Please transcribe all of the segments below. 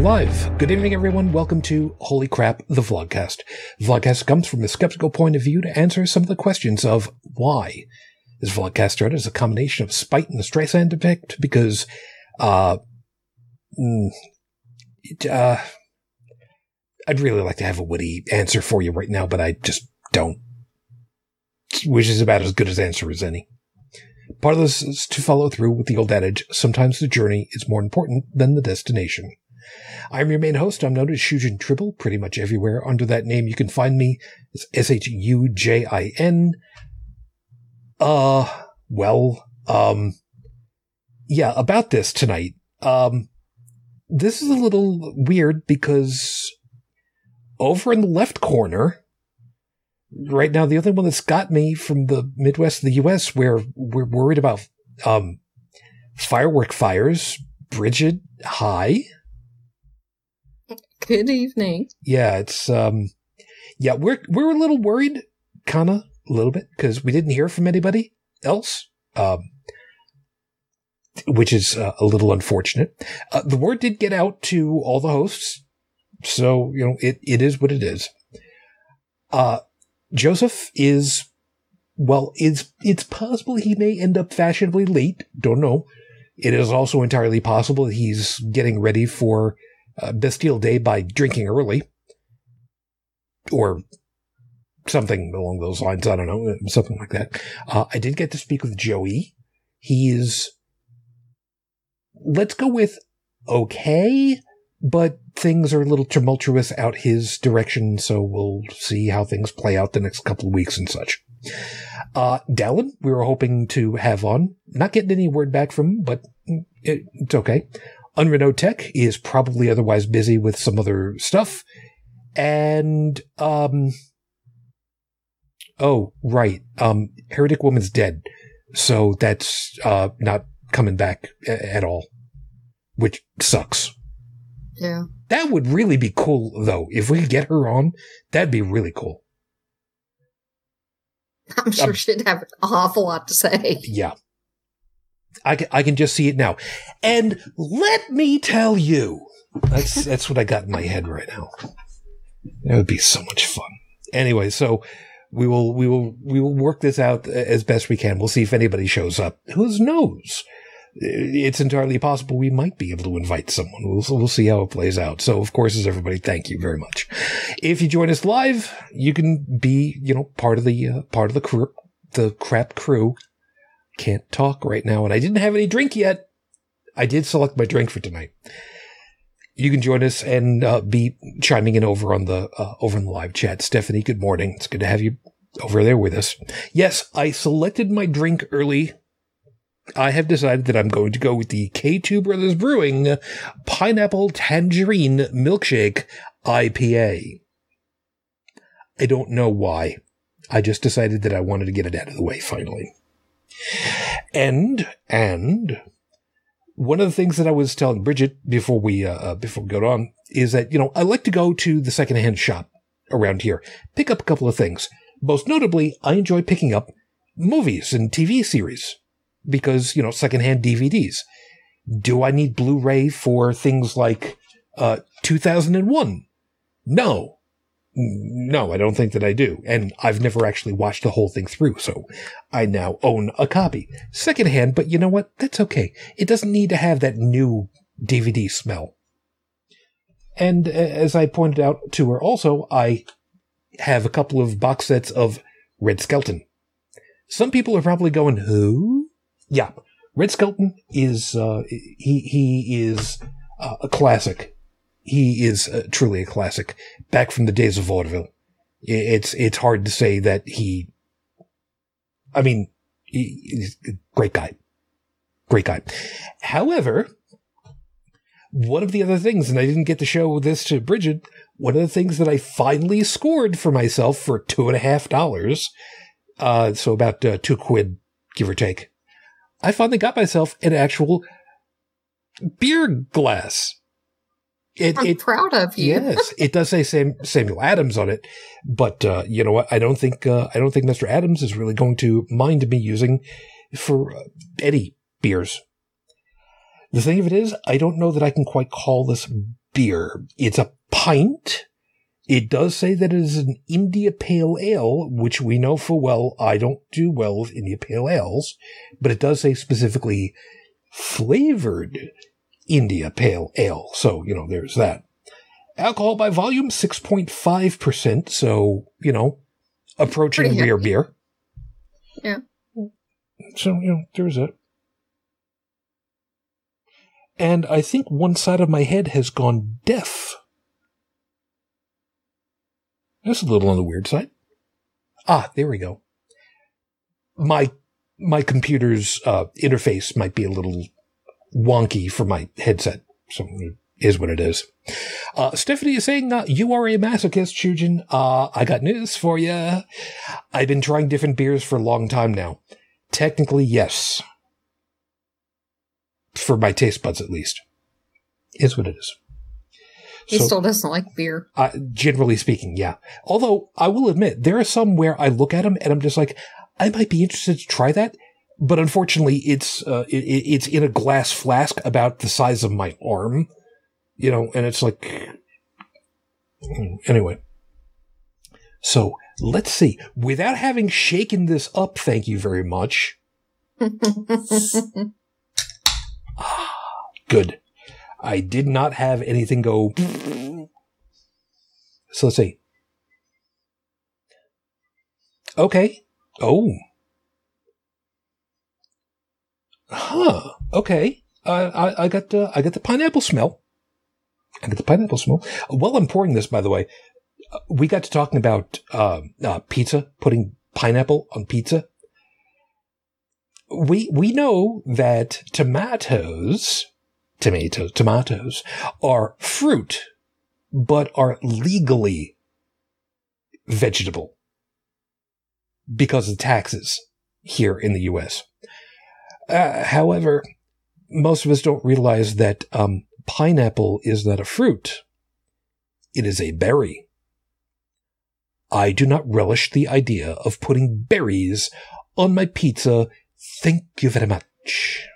And we're live. Good evening, everyone. Welcome to Holy Crap, the Vlogcast. Vlogcast comes from a skeptical point of view to answer some of the questions of why. This vlogcast started as a combination of spite and the Streisand effect because, uh, mm, it, uh, I'd really like to have a witty answer for you right now, but I just don't. Which is about as good as answer as any. Part of this is to follow through with the old adage, sometimes the journey is more important than the destination. I'm your main host. I'm known as Shujin Tribble pretty much everywhere. Under that name, you can find me. It's S-H-U-J-I-N. Uh, well, um, yeah, about this tonight. Um, this is a little weird because over in the left corner, right now, the only one that's got me from the Midwest of the U.S., where we're worried about, um, firework fires, Bridget, hi. Good evening. Yeah, it's um, yeah, we're we're a little worried, kind of a little bit, because we didn't hear from anybody else, um, which is uh, a little unfortunate. Uh, the word did get out to all the hosts, so you know it it is what it is. Uh, Joseph is well, it's it's possible he may end up fashionably late. Don't know. It is also entirely possible he's getting ready for uh, Bastille Day by drinking early or something along those lines. I don't know, something like that. Uh, I did get to speak with Joey. He's, let's go with okay, but things are a little tumultuous out his direction. So we'll see how things play out the next couple of weeks and such. Uh, Dallin, we were hoping to have on, not getting any word back from him, but it, it's okay. Unrenault Tech is probably otherwise busy with some other stuff. And, um, oh, right. Um, Heretic Woman's dead. So that's, uh, not coming back a- at all, which sucks. Yeah. That would really be cool, though. If we could get her on, that'd be really cool. I'm sure Um, she'd have an awful lot to say. Yeah. I can, I can just see it now. And let me tell you, that's, that's what I got in my head right now. That would be so much fun. Anyway, so we will, we will, we will work this out as best we can. We'll see if anybody shows up. Who knows? It's entirely possible we might be able to invite someone. We'll, we'll see how it plays out. So, of course, as everybody, thank you very much. If you join us live, you can be, you know, part of the, uh, part of the crew, the crap crew can't talk right now, and I didn't have any drink yet. I did select my drink for tonight. You can join us and uh, be chiming in over on the uh, over in the live chat. Stephanie, good morning. It's good to have you over there with us. Yes, I selected my drink early. I have decided that I'm going to go with the K2 Brothers Brewing Pineapple Tangerine Milkshake IPA. I don't know why. I just decided that I wanted to get it out of the way finally. And, and one of the things that I was telling Bridget before we, uh, uh, before we go on is that, you know, I like to go to the secondhand shop around here, pick up a couple of things. Most notably, I enjoy picking up movies and TV series because, you know, secondhand DVDs. Do I need Blu-ray for things like, uh, 2001? No. No, I don't think that I do. And I've never actually watched the whole thing through, so I now own a copy. Secondhand, but you know what? That's okay. It doesn't need to have that new DVD smell. And as I pointed out to her also, I have a couple of box sets of Red Skelton. Some people are probably going, who? Yeah. Red Skelton is, uh, he, he is uh, a classic he is uh, truly a classic back from the days of vaudeville. It's, it's hard to say that he, I mean, he, he's a great guy. Great guy. However, one of the other things, and I didn't get to show this to Bridget, one of the things that I finally scored for myself for two and a half dollars, uh, so about uh, two quid, give or take, I finally got myself an actual beer glass. It, I'm it, proud of you. yes, it does say Sam, Samuel Adams on it, but uh, you know what? I don't think uh, I don't think Mr. Adams is really going to mind me using for uh, any beers. The thing of it is, I don't know that I can quite call this beer. It's a pint. It does say that it is an India Pale Ale, which we know full well I don't do well with India Pale Ales, but it does say specifically flavored India Pale Ale. So, you know, there's that. Alcohol by volume, 6.5%. So, you know, approaching rear beer. Yeah. So, you know, there's it. And I think one side of my head has gone deaf. That's a little on the weird side. Ah, there we go. My my computer's uh, interface might be a little wonky for my headset. So it is what it is. Uh, Stephanie is saying, uh, you are a masochist, Shujin. Uh, I got news for you. I've been trying different beers for a long time now. Technically, yes. For my taste buds, at least. Is what it is. He So- still doesn't like beer. uh, generally speaking, yeah. Although I will admit, there are some where I look at them and I'm just like, I might be interested to try that, but unfortunately, it's uh, it, it- it's in a glass flask about the size of my arm, you know, and it's like, anyway. So let's see. Without having shaken this up, thank you very much. Good. I did not have anything go. So let's see. Okay. Oh. Huh. Okay. I I, I got uh, I got the pineapple smell. I got the pineapple smell. While I'm pouring this, by the way, uh, we got to talking about uh, uh, pizza, putting pineapple on pizza. We we know that tomatoes, tomatoes, tomatoes are fruit, but are legally vegetable because of taxes here in the U.S. Uh, however, most of us don't realize that um, pineapple is not a fruit; it is a berry. I do not relish the idea of putting berries on my pizza. Thank you very much.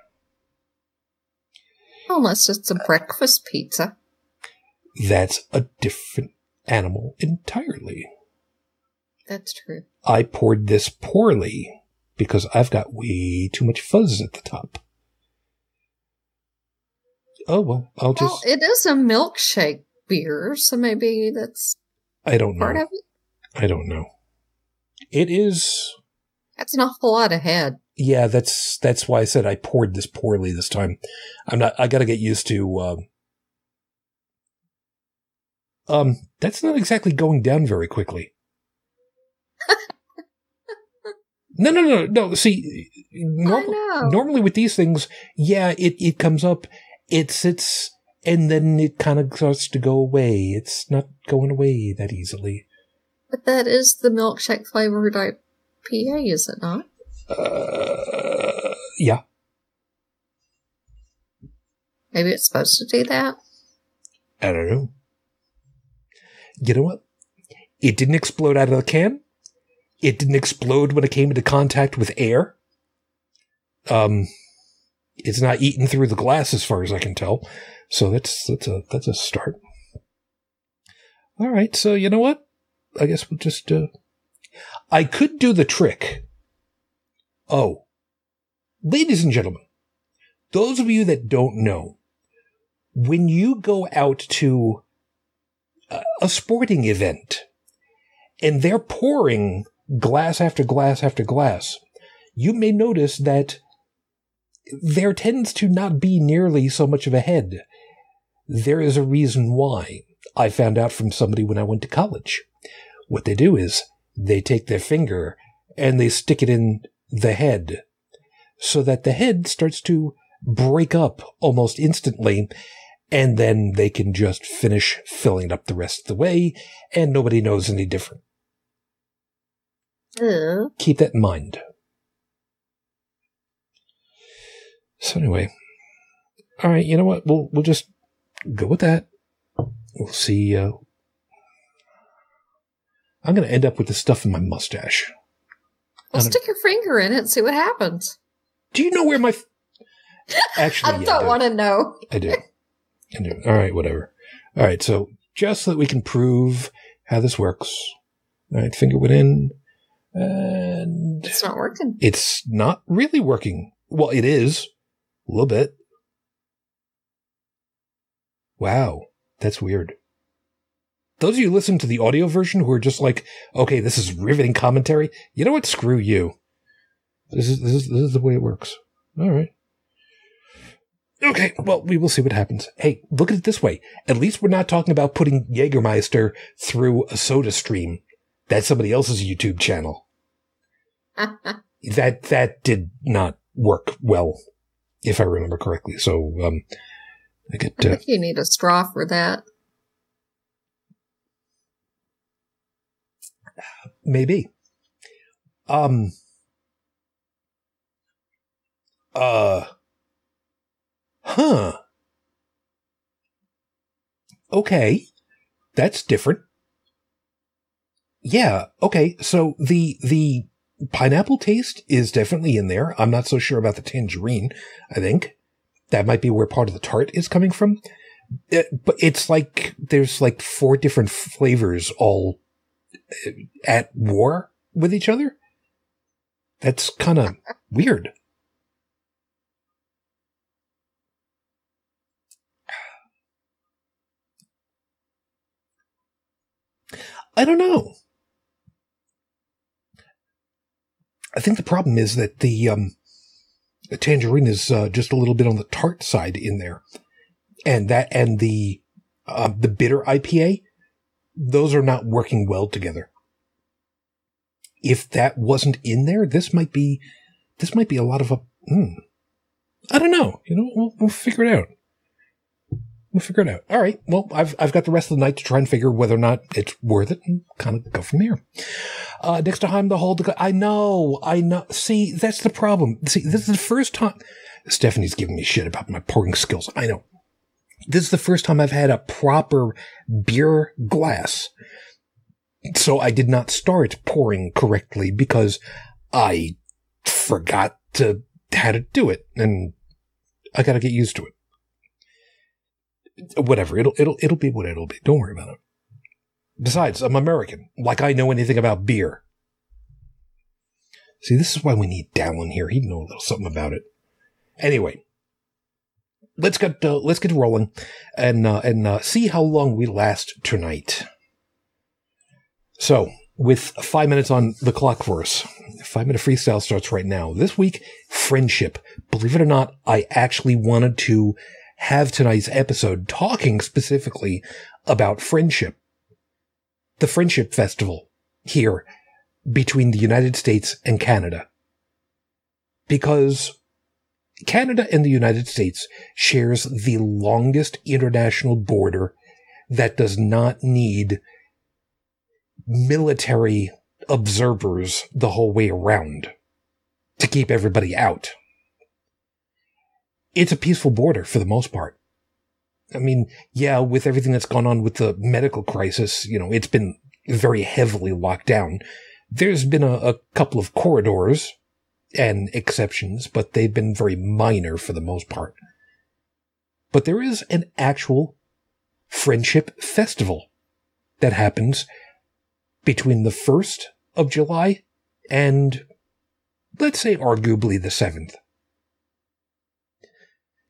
Unless it's a breakfast pizza. That's a different animal entirely. That's true. I poured this poorly because I've got way too much fuzz at the top. Oh, well, I'll Well, just, it is a milkshake beer, so maybe that's I don't part know. of it. I don't know. It is, That's an awful lot of head. yeah, that's, that's why I said I poured this poorly this time. I'm not, I gotta get used to, um, um, that's not exactly going down very quickly. No, no, no, no. See, norm- normally with these things, yeah, it, it comes up, it sits, and then it kind of starts to go away. It's not going away that easily. but that is the milkshake flavored IPA, is it not? Uh, yeah, Maybe it's supposed to do that. I don't know. You know what? It didn't explode out of the can. It didn't explode when it came into contact with air. Um, it's not eaten through the glass as far as I can tell. So that's that's a that's a start. All right, so you know what? I guess we'll just. Uh, I could do the trick. Oh, ladies and gentlemen, those of you that don't know, when you go out to a, a sporting event and they're pouring glass after glass after glass, you may notice that there tends to not be nearly so much of a head. There is a reason why. I found out from somebody when I went to college. What they do is they take their finger and they stick it in the head so that the head starts to break up almost instantly and then they can just finish filling up the rest of the way and nobody knows any different. Ugh. Keep that in mind. So anyway, all right, you know what? We'll we'll just go with that. We'll see. Uh, I'm going to end up with the stuff in my mustache. Well, stick your finger in it and see what happens. Do you know where my? F- Actually, I yeah, don't want to know. I do. I do. All right, whatever. All right, so just so that we can prove how this works. All right, finger went in, and It's not working. it's not really working. Well, it is a little bit. Wow, that's weird. Those of you who listen to the audio version who are just like, okay, this is riveting commentary. You know what? Screw you. This is this is this is the way it works. All right. Okay, well, we will see what happens. Hey, look at it this way. At least we're not talking about putting Jägermeister through a soda stream. That's somebody else's YouTube channel. That that did not work well, if I remember correctly. So, um, I get I uh, think you need a straw for that. maybe. Um. Uh. Huh. Okay. That's different. Yeah. Okay. So the, the pineapple taste is definitely in there. I'm not so sure about the tangerine. I think that might be where part of the tart is coming from. It- but it's like there's like four different flavors all uh, at war with each other. That's kind of weird. I don't know. I think the problem is that the um, the tangerine is uh, just a little bit on the tart side in there, and that and the uh, the bitter IPA, those are not working well together. If that wasn't in there, this might be this might be a lot of a. Mm, I don't know. You know, we'll, we'll figure it out. We'll figure it out. All right. Well, I've I've got the rest of the night to try and figure whether or not it's worth it, and kind of go from there. Uh, next time the whole, I know, I know. See, that's the problem. See, this is the first time. Stephanie's giving me shit about my pouring skills. I know. This is the first time I've had a proper beer glass. So I did not start pouring correctly because I forgot to how to do it, and I got to get used to it. Whatever, it'll it'll it'll be what it'll be. Don't worry about it. Besides, I'm American. Like I know anything about beer. See, this is why we need Dallin here. He'd know a little something about it. Anyway, let's get uh, let's get rolling and uh, and uh, see how long we last tonight. So, with five minutes on the clock for us, five minute freestyle starts right now. This week, friendship. Believe it or not, I actually wanted to have tonight's episode talking specifically about friendship the Friendship Festival here between the United States and Canada. Because Canada and the United States shares the longest international border that does not need military observers the whole way around to keep everybody out. It's a peaceful border for the most part. I mean, yeah, with everything that's gone on with the medical crisis, you know, it's been very heavily locked down. There's been a, a couple of corridors and exceptions, but they've been very minor for the most part. But there is an actual friendship festival that happens between the 1st of July and, let's say, arguably the 7th.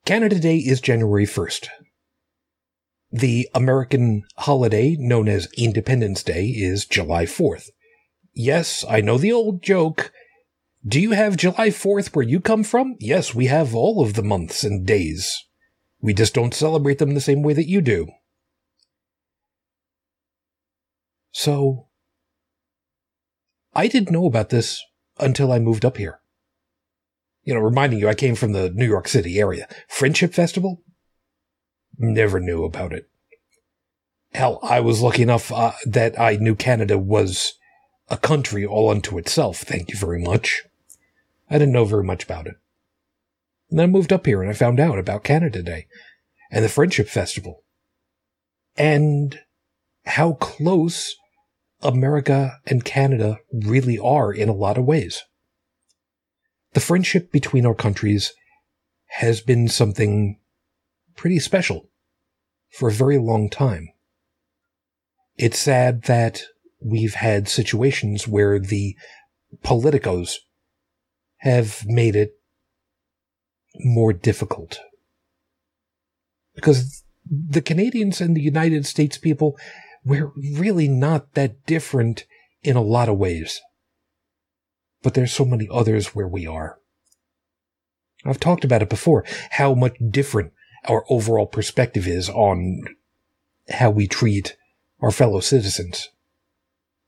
Canada Day is January 1st. The American holiday known as Independence Day is July 4th. Yes, I know the old joke. Do you have July 4th where you come from? Yes, we have all of the months and days. We just don't celebrate them the same way that you do. So, I didn't know about this until I moved up here. You know, reminding you, I came from the New York City area. Friendship Festival? Never knew about it. Hell, I was lucky enough uh, that I knew Canada was a country all unto itself. Thank you very much. I didn't know very much about it. And then I moved up here and I found out about Canada Day and the Friendship Festival and how close America and Canada really are in a lot of ways. The friendship between our countries has been something pretty special for a very long time. It's sad that we've had situations where the politicos have made it more difficult. Because the Canadians and the United States people, we're really not that different in a lot of ways. But there's so many others where we are. I've talked about it before, how much different our overall perspective is on how we treat our fellow citizens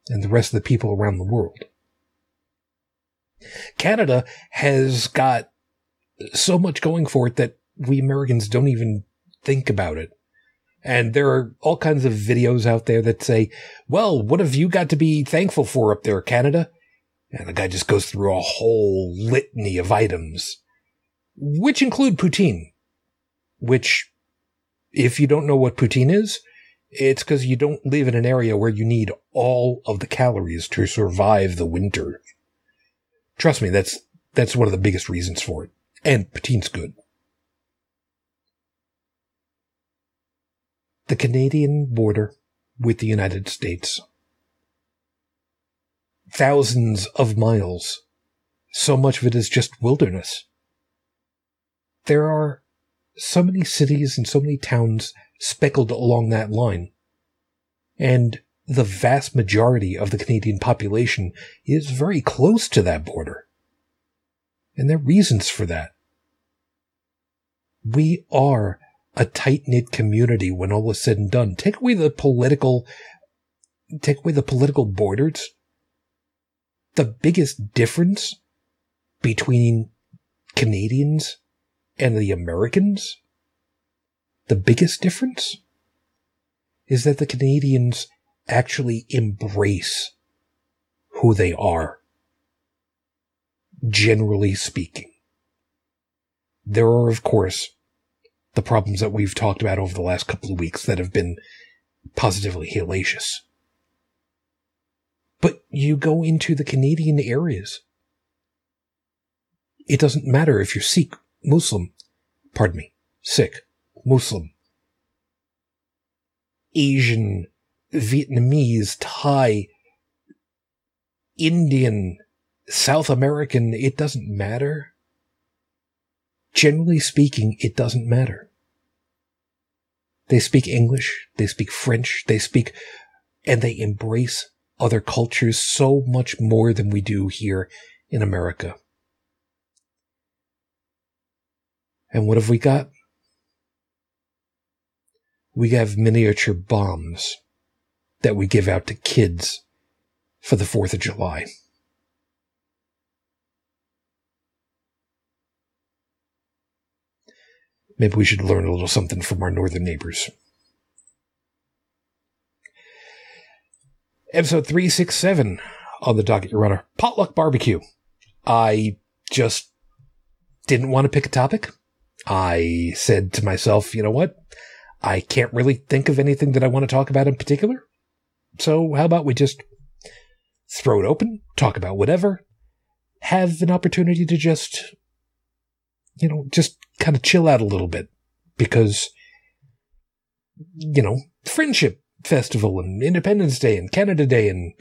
and the rest of the people around the world. Canada has got so much going for it that we Americans don't even think about it. And there are all kinds of videos out there that say, well, what have you got to be thankful for up there, Canada? And the guy just goes through a whole litany of items, which include poutine, which, if you don't know what poutine is, it's because you don't live in an area where you need all of the calories to survive the winter. Trust me, that's, that's one of the biggest reasons for it. And poutine's good. The Canadian border with the United States. Thousands of miles. So much of it is just wilderness. There are so many cities and so many towns speckled along that line. And the vast majority of the Canadian population is very close to that border. And there are reasons for that. We are a tight knit community when all is said and done. Take away the political, take away the political borders. The biggest difference between Canadians and the Americans, the biggest difference is that the Canadians actually embrace who they are. Generally speaking. There are, of course, the problems that we've talked about over the last couple of weeks that have been positively hellacious. But you go into the Canadian areas. It doesn't matter if you're Sikh, Muslim, pardon me, Sikh, Muslim, Asian, Vietnamese, Thai, Indian, South American, it doesn't matter. Generally speaking, it doesn't matter. They speak English, they speak French, they speak, and they embrace other cultures so much more than we do here in America. And what have we got? We have miniature bombs that we give out to kids for the 4th of July. Maybe we should learn a little something from our northern neighbors. Episode 367 on the docket, Your. Potluck barbecue. I just didn't want to pick a topic. I said to myself, you know what? I can't really think of anything that I want to talk about in particular. So how about we just throw it open, talk about whatever, have an opportunity to just, you know, just kind of chill out a little bit because, you know, friendship festival and Independence Day and Canada Day and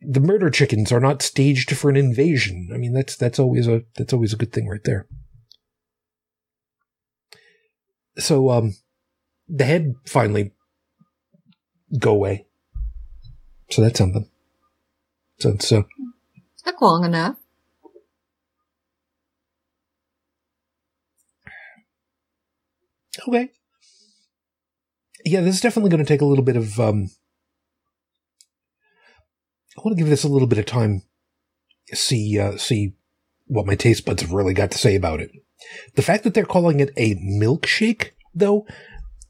the murder chickens are not staged for an invasion. I mean, that's, that's always a, that's always a good thing right there. So, um, the head finally go away. So that's something. So uh, Took long enough. Okay. Yeah, this is definitely going to take a little bit of. Um, I want to give this a little bit of time. See, uh, see what my taste buds have really got to say about it. The fact that they're calling it a milkshake, though,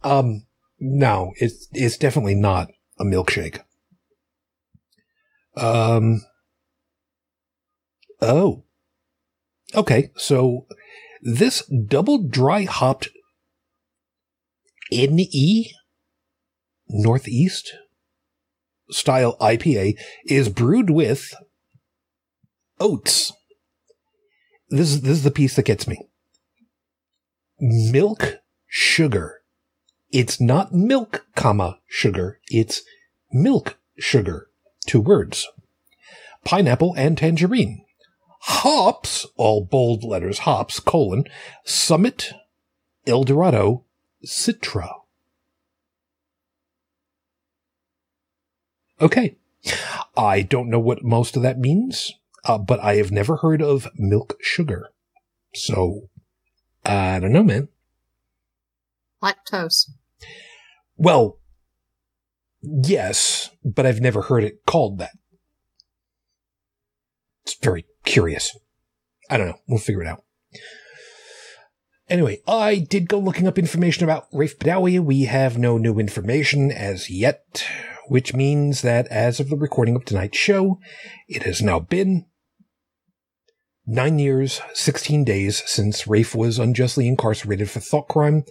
um, no, it's it's definitely not a milkshake. Um. Oh. Okay, so this double dry hopped NE Northeast style IPA is brewed with oats. This is, this is the piece that gets me. Milk, sugar, It's not milk, comma, sugar. It's milk sugar. Two words. Pineapple and tangerine. Hops, all bold letters, hops, colon, Summit, Eldorado, Citra. Okay. I don't know what most of that means, uh, but I have never heard of milk sugar. So, I don't know, man. Lactose. Well, yes, but I've never heard it called that. It's very curious. I don't know. We'll figure it out. Anyway, I did go looking up information about Raif Badawi. We have no new information as yet, which means that as of the recording of tonight's show, it has now been nine years, 16 days since Raif was unjustly incarcerated for thought crime.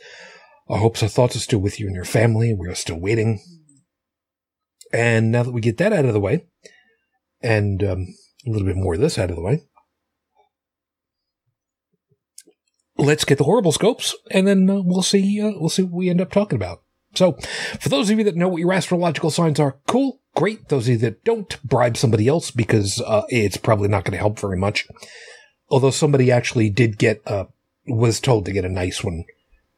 Our hopes and thoughts are still with you and your family. We are still waiting. And now that we get that out of the way, and um, a little bit more of this out of the way, let's get the horrible scopes, and then uh, we'll see. Uh, we'll see what we end up talking about. So, for those of you that know what your astrological signs are, cool, great. Those of you that don't, bribe somebody else because uh, it's probably not going to help very much. Although somebody actually did get, uh, was told to get a nice one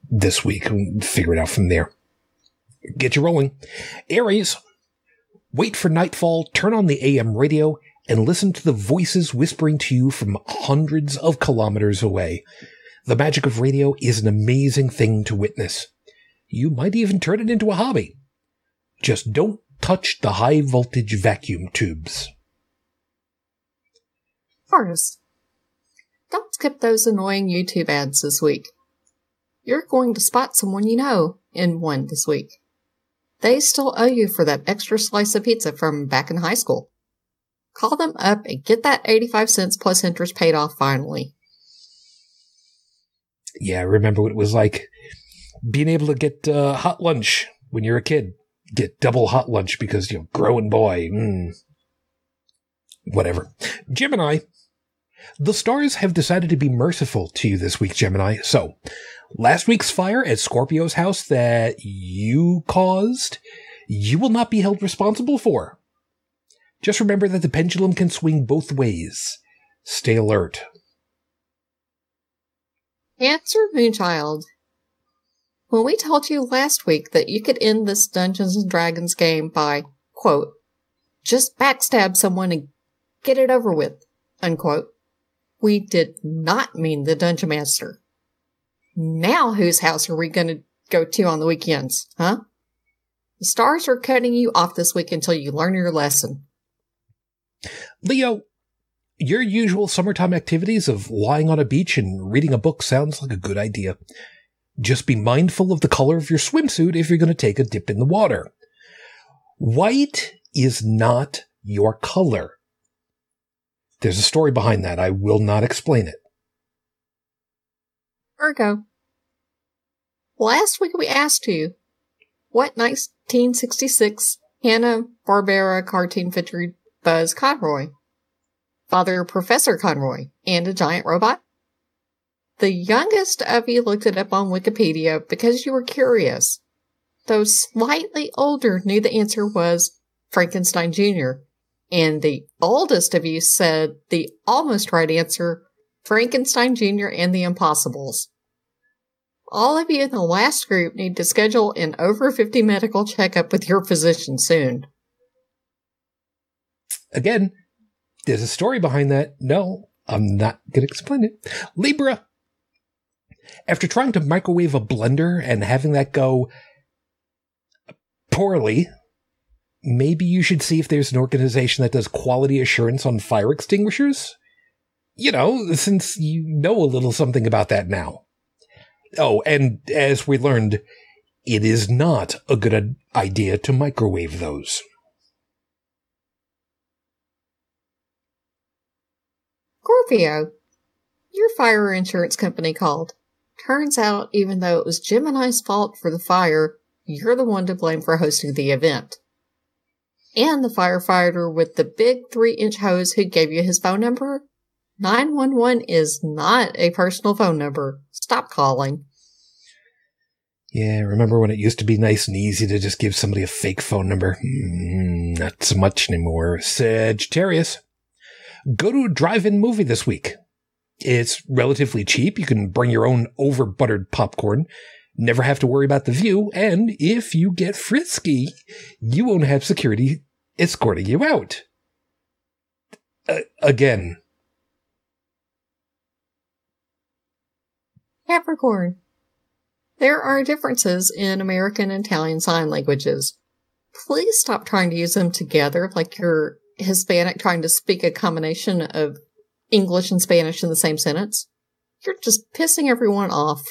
this week and figure it out from there. Get you rolling. Aries, wait for nightfall, turn on the AM radio, and listen to the voices whispering to you from hundreds of kilometers away. The magic of radio is an amazing thing to witness. You might even turn it into a hobby. Just don't touch the high voltage vacuum tubes. Taurus. Don't skip those annoying YouTube ads this week. You're going to spot someone you know in one this week. They still owe you for that extra slice of pizza from back in high school. Call them up and get that 85 cents plus interest paid off finally. Yeah, I remember what it was like being able to get uh, hot lunch when you're a kid. Get double hot lunch because you're growing boy. Mm. Whatever. Gemini. The stars have decided to be merciful to you this week, Gemini. So, last week's fire at Scorpio's house that you caused, you will not be held responsible for. Just remember that the pendulum can swing both ways. Stay alert. Cancer Moonchild. When we told you last week that you could end this Dungeons and Dragons game by, quote, just backstab someone and get it over with, unquote, we did not mean the Dungeon Master. Now whose house are we going to go to on the weekends, huh? The stars are cutting you off this week until you learn your lesson. Leo, your usual summertime activities of lying on a beach and reading a book sounds like a good idea. Just be mindful of the color of your swimsuit if you're going to take a dip in the water. White is not your color. There's a story behind that. I will not explain it. Virgo, Last week we asked you what 1966 Hanna-Barbera cartoon featured Buzz Conroy, Father Professor Conroy, and a giant robot? The youngest of you looked it up on Wikipedia because you were curious. Those slightly older knew the answer was Frankenstein Jr., and the oldest of you said the almost right answer Frankenstein Jr. and the Impossibles. All of you in the last group need to schedule an over 50 medical checkup with your physician soon. Again, there's a story behind that. No, I'm not going to explain it. Libra. After trying to microwave a blender and having that go poorly, maybe you should see if there's an organization that does quality assurance on fire extinguishers. You know, since you know a little something about that now. Oh, and as we learned, it is not a good idea to microwave those. Scorpio, your fire insurance company called. Turns out, even though it was Gemini's fault for the fire, you're the one to blame for hosting the event. And the firefighter with the big three inch hose who gave you his phone number? 911 is not a personal phone number. Stop calling. Yeah, remember when it used to be nice and easy to just give somebody a fake phone number? Mm, not so much anymore. Sagittarius. Go to a drive-in movie this week. It's relatively cheap. You can bring your own over buttered popcorn. Never have to worry about the view. And if you get frisky, you won't have security escorting you out. Uh, again. Capricorn. There are differences in American and Italian sign languages. Please stop trying to use them together like you're Hispanic trying to speak a combination of English and Spanish in the same sentence. You're just pissing everyone off.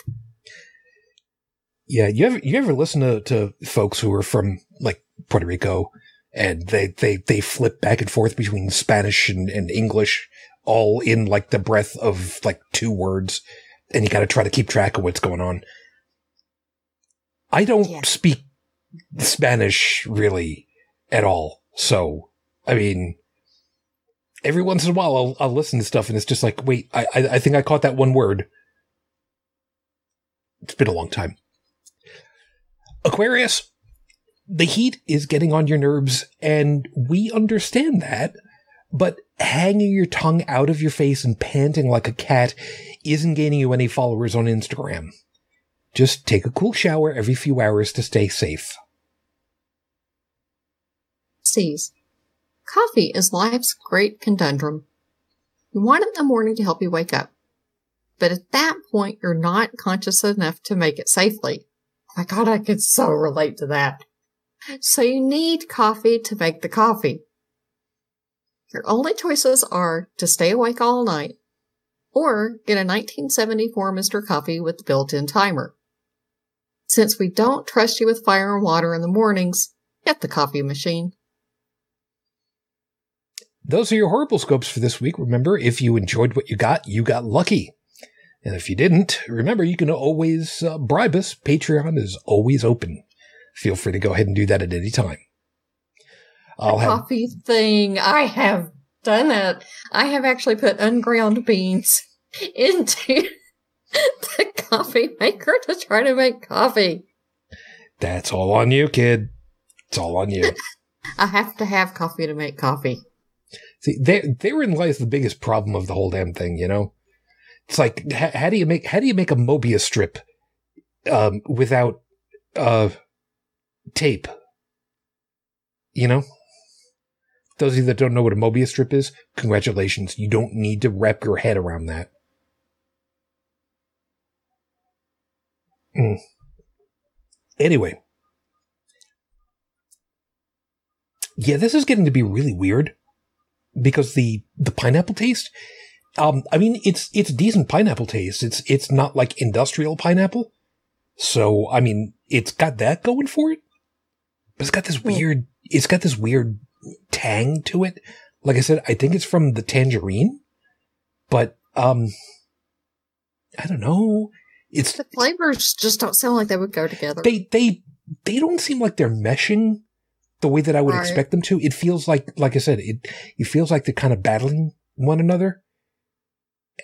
Yeah, you ever you ever listen to, to folks who are from like Puerto Rico and they, they, they flip back and forth between Spanish and, and English all in like the breath of like two words and you got to try to keep track of what's going on. I don't yeah. speak Spanish really at all. So, I mean, every once in a while I'll, I'll listen to stuff and it's just like, wait, I, I think I caught that one word. It's been a long time. Aquarius, the heat is getting on your nerves and we understand that, but hanging your tongue out of your face and panting like a cat isn't gaining you any followers on Instagram. Just take a cool shower every few hours to stay safe. Pisces. Coffee is life's great conundrum. You want it in the morning to help you wake up. But at that point, you're not conscious enough to make it safely. Oh my God, I could so relate to that. So you need coffee to make the coffee. Your only choices are to stay awake all night or get a 1974 Mr. Coffee with the built-in timer. Since we don't trust you with fire and water in the mornings, get the coffee machine. Those are your horrible scopes for this week. Remember, if you enjoyed what you got, you got lucky. And if you didn't, remember, you can always uh, bribe us. Patreon is always open. Feel free to go ahead and do that at any time. I'll the have- coffee thing. I have done that. I have actually put unground beans into the coffee maker to try to make coffee. That's all on you, kid. It's all on you. I have to have coffee to make coffee. See, there, therein lies the biggest problem of the whole damn thing. You know, it's like how, how do you make how do you make a Mobius strip um, without uh, tape? You know, those of you that don't know what a Mobius strip is, congratulations. You don't need to wrap your head around that. Mm. Anyway. Yeah, this is getting to be really weird because the the pineapple taste um I mean it's it's decent pineapple taste. It's it's not like industrial pineapple. So, I mean, it's got that going for it. But it's got this weird it's got this weird tang to it. Like I said, I think it's from the tangerine. But um I don't know. It's the flavors just don't sound like they would go together. They they they don't seem like they're meshing the way that I would right. expect them to. It feels like like I said, it it feels like they're kind of battling one another.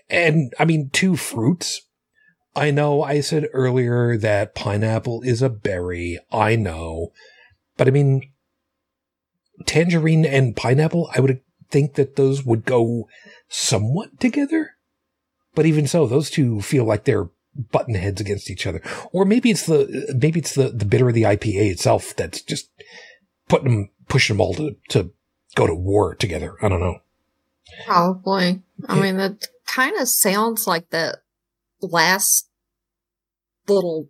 And I mean, two fruits. I know I said earlier that pineapple is a berry. I know. But I mean, tangerine and pineapple, I would think that those would go somewhat together. But even so, those two feel like they're button heads against each other. Or maybe it's the maybe it's the the bitter of the IPA itself that's just putting them pushing them all to to go to war together. I don't know. Probably. I mean, that kind of sounds like the last little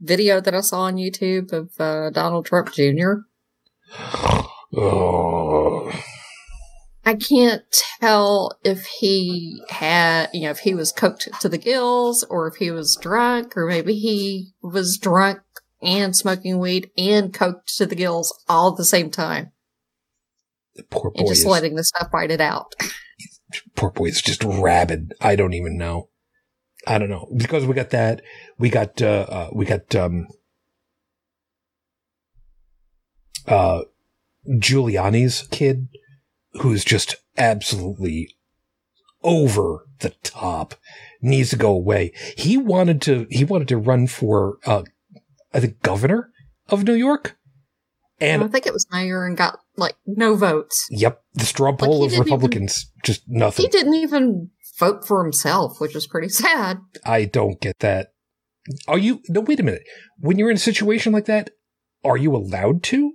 video that I saw on YouTube of uh, Donald Trump Jr. Oh. I can't tell if he had, you know, if he was coked to the gills or if he was drunk or maybe he was drunk and smoking weed and coke to the gills all at the same time. The poor boy and just is, letting the stuff fight it out. poor boy is just rabid. I don't even know. I don't know because we got that. We got uh, uh we got um uh Giuliani's kid who's just absolutely over the top needs to go away. He wanted to he wanted to run for uh, I think, governor of New York. And I think it was mayor and got like no votes. Yep, the straw poll Like, of Republicans, just nothing. He didn't even vote for himself, which is pretty sad. I don't get that. Are you? No, wait a minute. When you're in a situation like that, are you allowed to?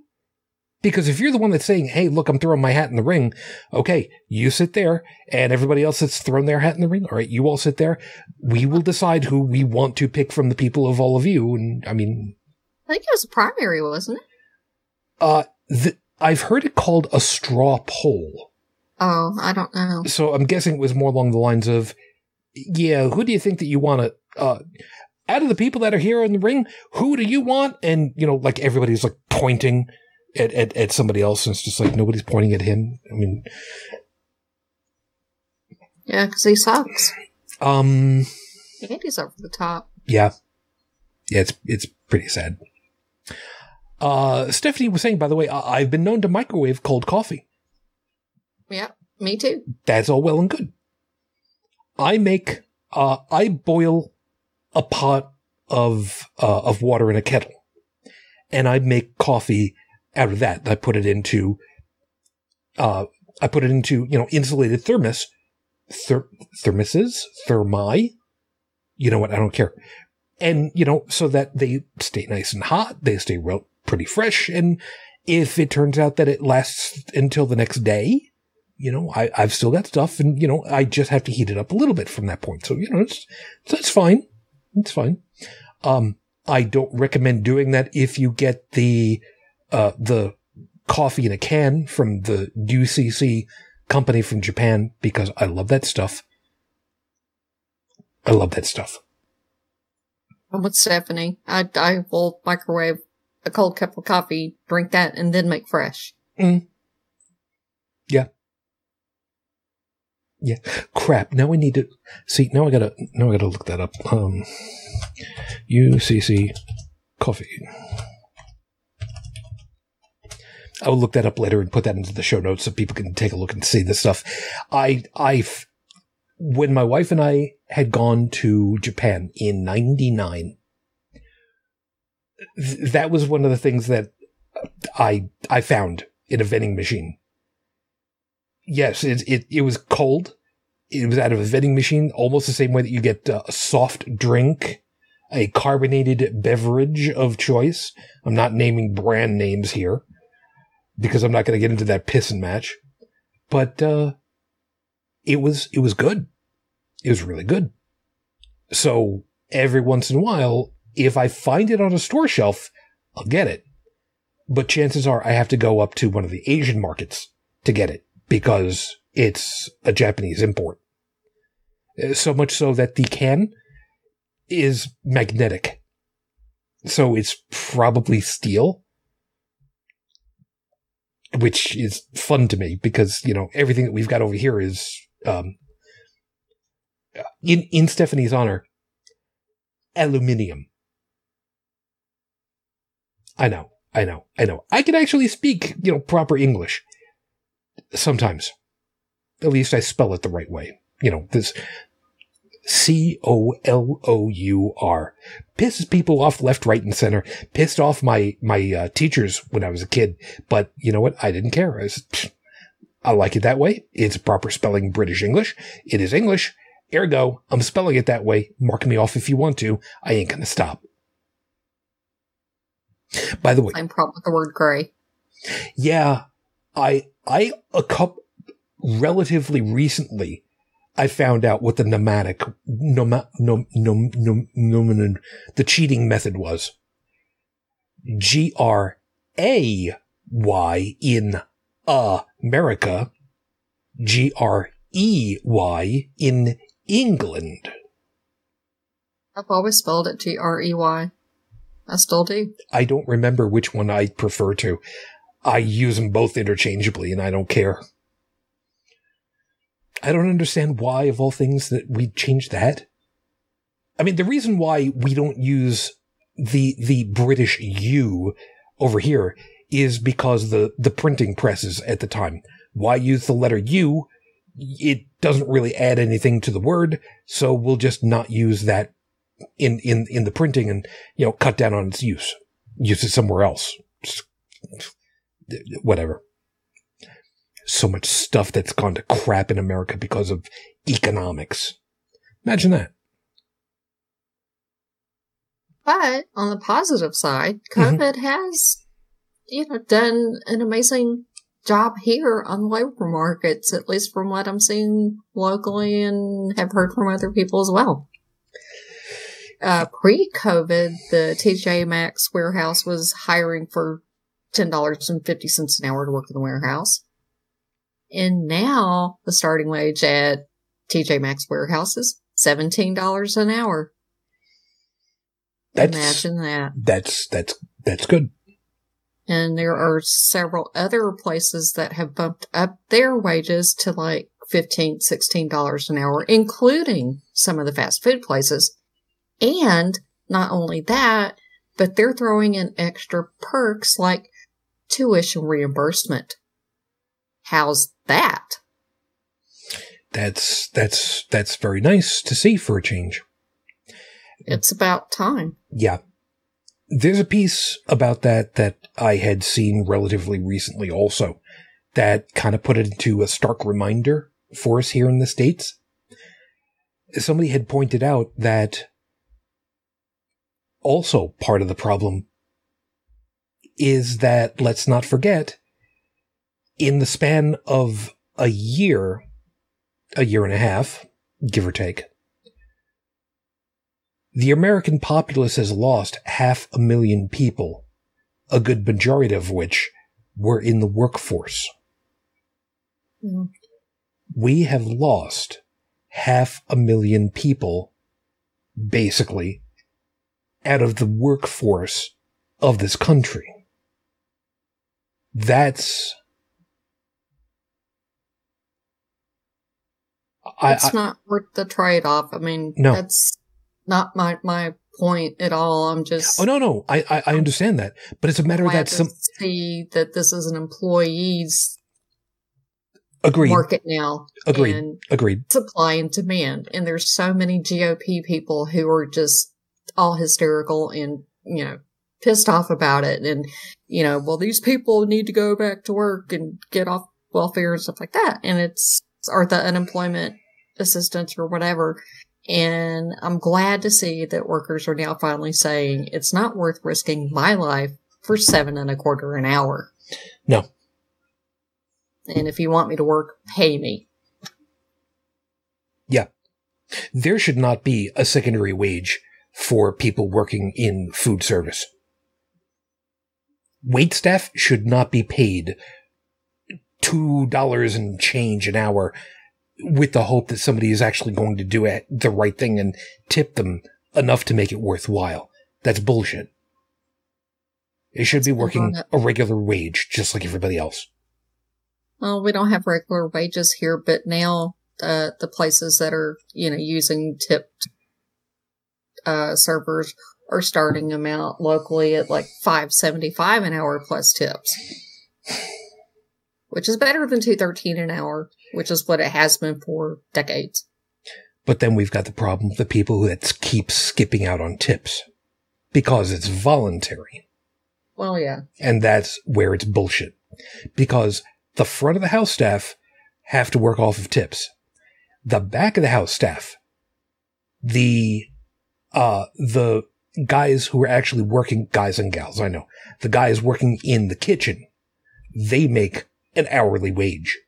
Because if you're the one that's saying, "Hey, look, I'm throwing my hat in the ring," okay, you sit there, and everybody else that's thrown their hat in the ring. All right, you all sit there. We will decide who we want to pick from the people of all of you. And I mean, I think it was a primary, wasn't it? uh, th- I've heard it called a straw poll. Oh, I don't know. So I'm guessing it was more along the lines of, yeah, who do you think that you want to, uh, out of the people that are here in the ring, who do you want? And, you know, like everybody's like pointing at, at, at somebody else. And it's just like nobody's pointing at him. I mean, Yeah, because he sucks. um, And he's over the top. yeah. Yeah, it's, it's pretty sad. Uh, Stephanie was saying, by the way, I- I've been known to microwave cold coffee. Yeah, me too. That's all well and good. I make, uh, I boil a pot of, uh, of water in a kettle and I make coffee out of that. I put it into, uh, I put it into, you know, insulated thermos, ther- thermoses, thermi. You know what? I don't care. And, you know, so that they stay nice and hot. They stay real, pretty fresh. And if it turns out that it lasts until the next day, you know, I, I've still got stuff and, you know, I just have to heat it up a little bit from that point. So, you know, it's, it's fine. It's fine. Um, I don't recommend doing that if you get the, uh, the coffee in a can from the UCC company from Japan because I love that stuff. I love that stuff. I'm with Stephanie. I, I will microwave a cold cup of coffee, drink that, and then make fresh. Yeah. Yeah. Crap. Now we need to see. Now I gotta. Now I gotta look that up. Um, UCC coffee. I will look that up later and put that into the show notes so people can take a look and see this stuff. I I when my wife and I had gone to Japan in '99, th- that was one of the things that I I found in a vending machine yes, it, it, it was cold. It was out of a vending machine, almost the same way that you get uh, a soft drink, a carbonated beverage of choice. I'm not naming brand names here because I'm not going to get into that pissing match. But, uh, it was, it was good. It was really good. So every once in a while, if I find it on a store shelf, I'll get it. But chances are I have to go up to one of the Asian markets to get it because it's a Japanese import. Uh, So much so that the can is magnetic. So it's probably steel. Which is fun to me because, you know, everything that we've got over here is, um, in, in Stephanie's honor, aluminium. I know, I know, I know. I can actually speak, you know, proper English sometimes. At least I spell it the right way. You know, this C O L O U R pisses people off left, right, and center. Pissed off my my uh, teachers when I was a kid, but you know what? I didn't care. I, was, "Pfft, I like it that way. It's proper spelling British English. It is English. Ergo, I'm spelling it that way. Mark me off if you want to. I ain't gonna stop. By the way, Same problem with the word gray. yeah, I I a couple relatively recently I found out what the pneumatic nom, nom, nom, nom, nom, the cheating method was. G R A Y in America, G R E Y in England. I've always spelled it G R E Y. I still do. I don't remember which one I prefer to. I use them both interchangeably and I don't care. I don't understand why, of all things, that we change that. I mean, the reason why we don't use the, the British U over here is because the, the printing presses at the time. Why use the letter U? It doesn't really add anything to the word, so we'll just not use that in, in, in the printing and, you know, cut down on its use, use it somewhere else. Whatever. So much stuff that's gone to crap in America because of economics. Imagine that. But on the positive side, Mhm. COVID has, you know, done an amazing job here on the labor markets, at least from what I'm seeing locally and have heard from other people as well. Uh, pre-COVID, the TJ Maxx warehouse was hiring for $10.50 an hour to work in the warehouse. And now the starting wage at TJ Maxx warehouse is $17 an hour. That's, Imagine that. that's, that's, that's good. And there are several other places that have bumped up their wages to like $15, $16 an hour, including some of the fast food places. And not only that, but they're throwing in extra perks like tuition reimbursement. How's that? That's, that's, that's very nice to see for a change. It's about time. Yeah. There's a piece about that that I had seen relatively recently also that kind of put it into a stark reminder for us here in the States. Somebody had pointed out that also part of the problem is that let's not forget in the span of a year, a year and a half, give or take, the American populace has lost half a million people, a good majority of which were in the workforce. Mm. We have lost half a million people, basically, out of the workforce of this country. That's. I, It's not worth the trade off. I mean, No. that's not my, my point at all. I'm just. oh no no I, I I understand that, but it's a matter that some see that this is an employee's agreed market now. agreed And agreed supply and demand. And there's so many GOP people who are just all hysterical and, you know, pissed off about it. And, you know, well, these people need to go back to work and get off welfare and stuff like that. And it's, or the unemployment assistance or whatever. And I'm glad to see that workers are now finally saying it's not worth risking my life for seven and a quarter an hour. No. And if you want me to work, pay me. Yeah. There should not be a secondary wage for people working in food service. Wait staff should not be paid two dollars and change an hour with the hope that somebody is actually going to do it, the right thing and tip them enough to make it worthwhile. That's bullshit. It should be working a regular wage, just like everybody else. Well, we don't have regular wages here, but now uh, the places that are, you know, using tipped uh, servers are starting them out locally at like five seventy five an hour plus tips, which is better than two thirteen an hour, which is what it has been for decades. But then we've got the problem of the people that keep skipping out on tips because it's voluntary. Well, yeah, And that's where it's bullshit. Because the front of the house staff have to work off of tips. The back of the house staff, the, uh, the guys who are actually working, guys and gals, I know, the guys working in the kitchen, they make an hourly wage.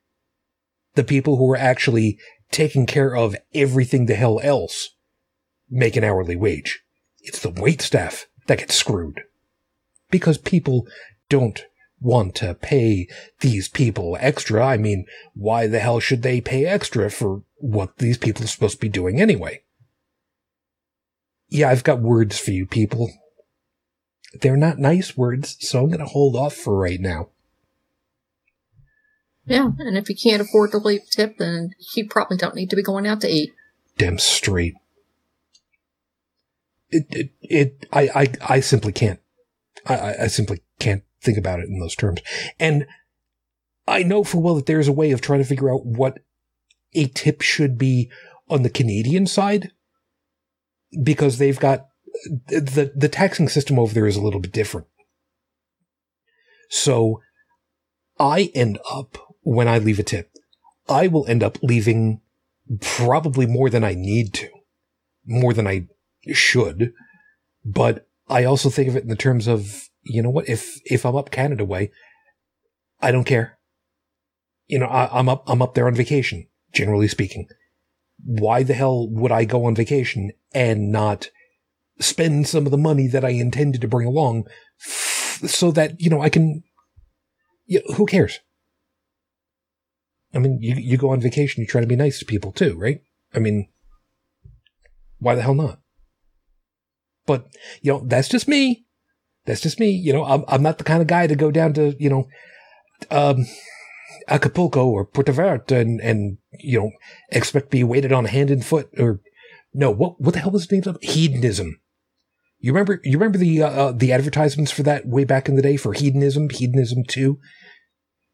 The people who are actually taking care of everything the hell else make an hourly wage. It's the wait staff that gets screwed because people don't want to pay these people extra. I mean, why the hell should they pay extra for what these people are supposed to be doing anyway? Yeah, I've got words for you people. They're not nice words, so I'm going to hold off for right now. Yeah. And if you can't afford to leave tip, then you probably don't need to be going out to eat. Damn straight. It, it, it I, I, I simply can't. I- I, simply can't think about it in those terms. And I know full well that there's a way of trying to figure out what a tip should be on the Canadian side. because they've got the the taxing system over there is a little bit different. So I end up when I leave a tip, I will end up leaving probably more than I need to, more than I should. But I also think of it in the terms of, you know what, if, if I'm up Canada way, I don't care. You know, I, I'm up, I'm up there on vacation, generally speaking. Why the hell would I go on vacation and not spend some of the money that I intended to bring along f- so that, you know, I can, you know, who cares? I mean, you, you go on vacation, you try to be nice to people too, right? I mean, why the hell not? But, you know, that's just me. That's just me. You know, I'm, I'm not the kind of guy to go down to, you know, um, Acapulco or Puerto Vallarta and, and, you know, expect to be waited on hand and foot or no, what, what the hell was the name of it? hedonism? You remember, you remember the, uh, uh, the advertisements for that way back in the day for hedonism, hedonism two?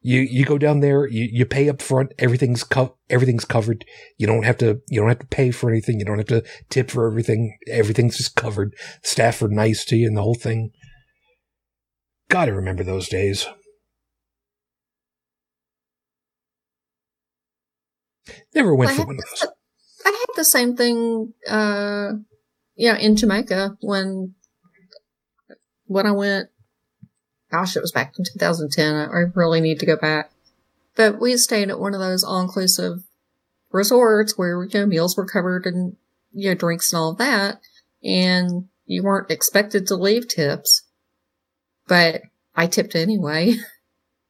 You, you go down there, you, you pay up front, everything's co- everything's covered. You don't have to, you don't have to pay for anything. You don't have to tip for everything. Everything's just covered. Staff are nice to you and the whole thing. Gotta remember those days. Never went I for one of those. I had the same thing, uh, yeah, in Jamaica when, when I went, gosh, it was back in 2010. I really need to go back. But we stayed at one of those all-inclusive resorts where, you know, meals were covered and, you know, drinks and all of that. And you weren't expected to leave tips. But I tipped anyway.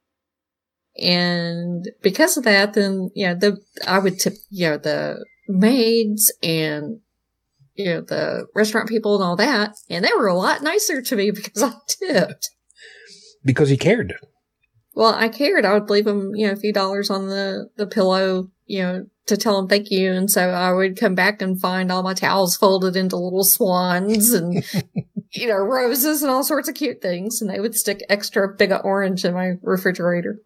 and because of that, then, yeah, the, I would tip, you know, the maids and, you know, the restaurant people and all that. And they were a lot nicer to me because I tipped. Because he cared. Well, I cared. I would leave him, you know, a few dollars on the, the pillow, you know, to tell him thank you. And so I would come back and find all my towels folded into little swans and, you know, roses and all sorts of cute things. And they would stick extra big orange in my refrigerator.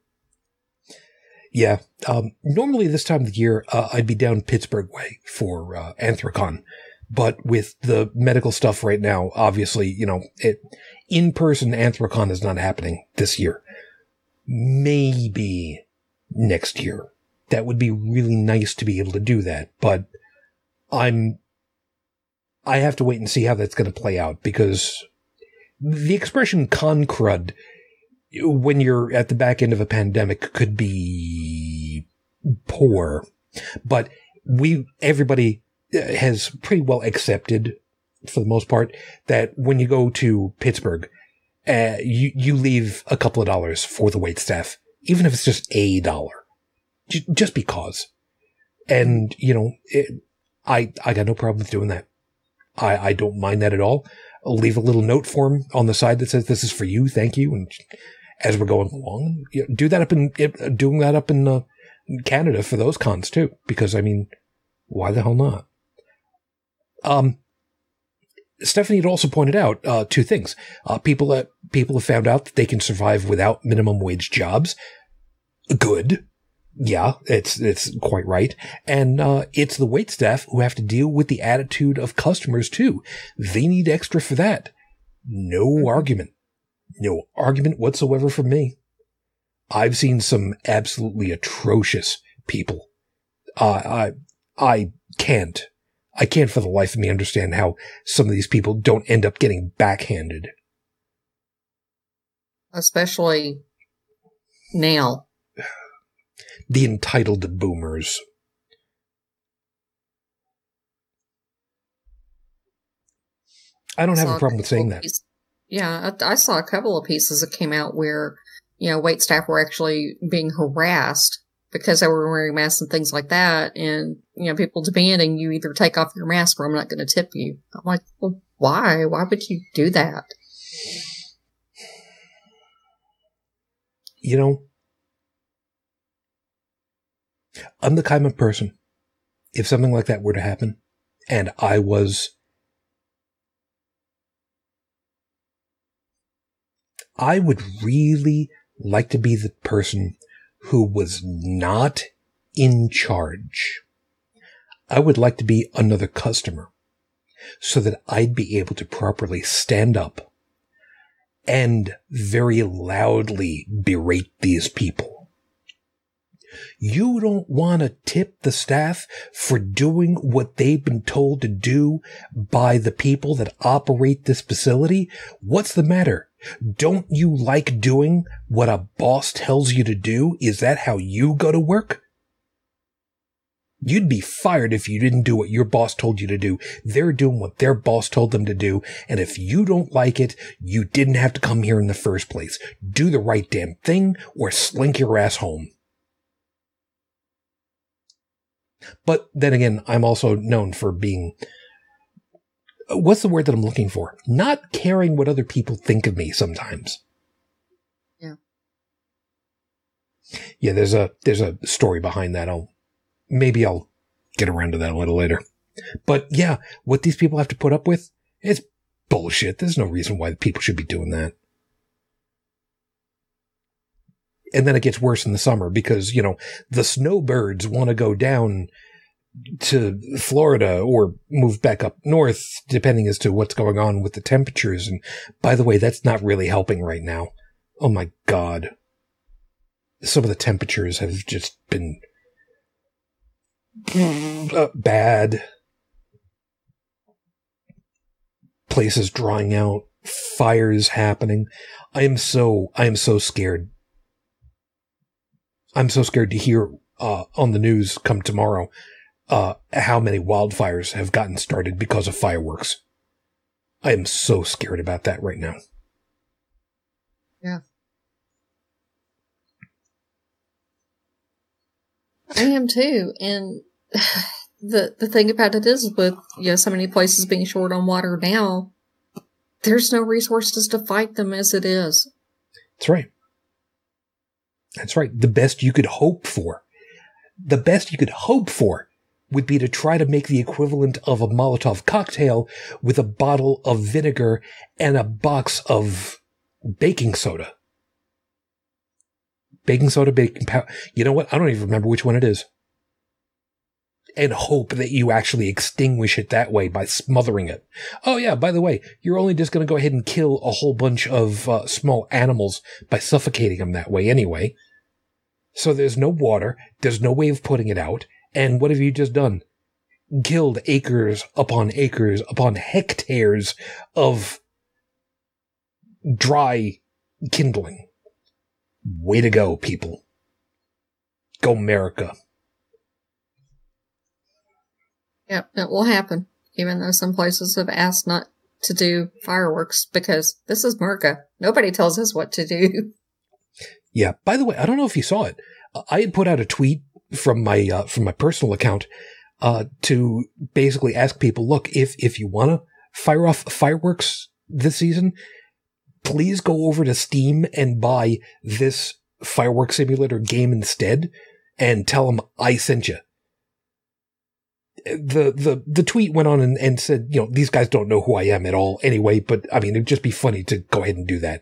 Yeah. Um, normally this time of the year, uh, I'd be down Pittsburgh way for uh, Anthrocon. But with the medical stuff right now, obviously, you know, it, in person Anthrocon is not happening this year. Maybe next year. That would be really nice to be able to do that. But I'm, I have to wait and see how that's going to play out because the expression con crud when you're at the back end of a pandemic could be poor, but we, everybody uh, has pretty well accepted for the most part that when you go to Pittsburgh, uh, you, you leave a couple of dollars for the wait staff, even if it's just a dollar, J- just because. And, you know, it, I, I got no problem with doing that. I, I don't mind that at all. I'll leave a little note for him on the side that says, this is for you. Thank you. And as we're going along, you know, do that up in, doing that up in, uh, Canada for those cons too. Because I mean, why the hell not? Um, Stephanie had also pointed out uh, two things. Uh, people that people have found out that they can survive without minimum wage jobs. Good, yeah, it's it's quite right. And uh, it's the wait staff who have to deal with the attitude of customers too. They need extra for that. No argument, no argument whatsoever from me. I've seen some absolutely atrocious people. Uh, I I can't I can't for the life of me understand how some of these people don't end up getting backhanded. Especially now. The entitled boomers. I don't have a problem with saying that. piece- Yeah, I, I saw a couple of pieces that came out where, you know, wait staff were actually being harassed because they were wearing masks and things like that. And, you know, people demanding you either take off your mask or I'm not going to tip you. I'm like, well, why? Why would you do that? You know, I'm the kind of person, if something like that were to happen, and I was, I would really like to be the person who was not in charge. I would like to be another customer. so that I'd be able to properly stand up and very loudly berate these people. You don't want to tip the staff for doing what they've been told to do by the people that operate this facility? What's the matter? Don't you like doing what a boss tells you to do? Is that how you go to work? You'd be fired if you didn't do what your boss told you to do. They're doing what their boss told them to do. And if you don't like it, you didn't have to come here in the first place. Do the right damn thing or slink your ass home. But then again, I'm also known for being, what's the word that I'm looking for? Not caring what other people think of me sometimes. Yeah. Yeah, there's a, there's a story behind that. I'll, maybe I'll get around to that a little later. But yeah, what these people have to put up with, it's bullshit. There's no reason why people should be doing that. And then it gets worse in the summer because, you know, the snowbirds want to go down to Florida or move back up north, depending as to what's going on with the temperatures. And by the way, that's not really helping right now. Oh my God. Some of the temperatures have just been uh, bad. Places drying out, fires happening. I am so, I am so scared. I'm so scared to hear uh, on the news come tomorrow uh, how many wildfires have gotten started because of fireworks. I am so scared about that right now. Yeah. I am too. And the the thing about it is with you know so many places being short on water now, there's no resources to fight them as it is. That's right. That's right. The best you could hope for. The best you could hope for would be to try to make the equivalent of a Molotov cocktail with a bottle of vinegar and a box of baking soda. Baking soda, baking powder. You know what? I don't even remember which one it is. And hope that you actually extinguish it that way by smothering it. Oh yeah, by the way, you're only just going to go ahead and kill a whole bunch of uh, small animals by suffocating them that way anyway. So there's no water. There's no way of putting it out. And what have you just done? Killed acres upon acres upon hectares of dry kindling. Way to go, people. Go America. Yep, it will happen. Even though some places have asked not to do fireworks because this is America. Nobody tells us what to do. Yeah. By the way, I don't know if you saw it. I had put out a tweet from my uh, from my personal account uh, to basically ask people, look, if if you want to fire off fireworks this season, please go over to Steam and buy this fireworks simulator game instead, and tell them I sent you. The the the tweet went on and, and said, you know, these guys don't know who I am at all anyway, but I mean, it'd just be funny to go ahead and do that.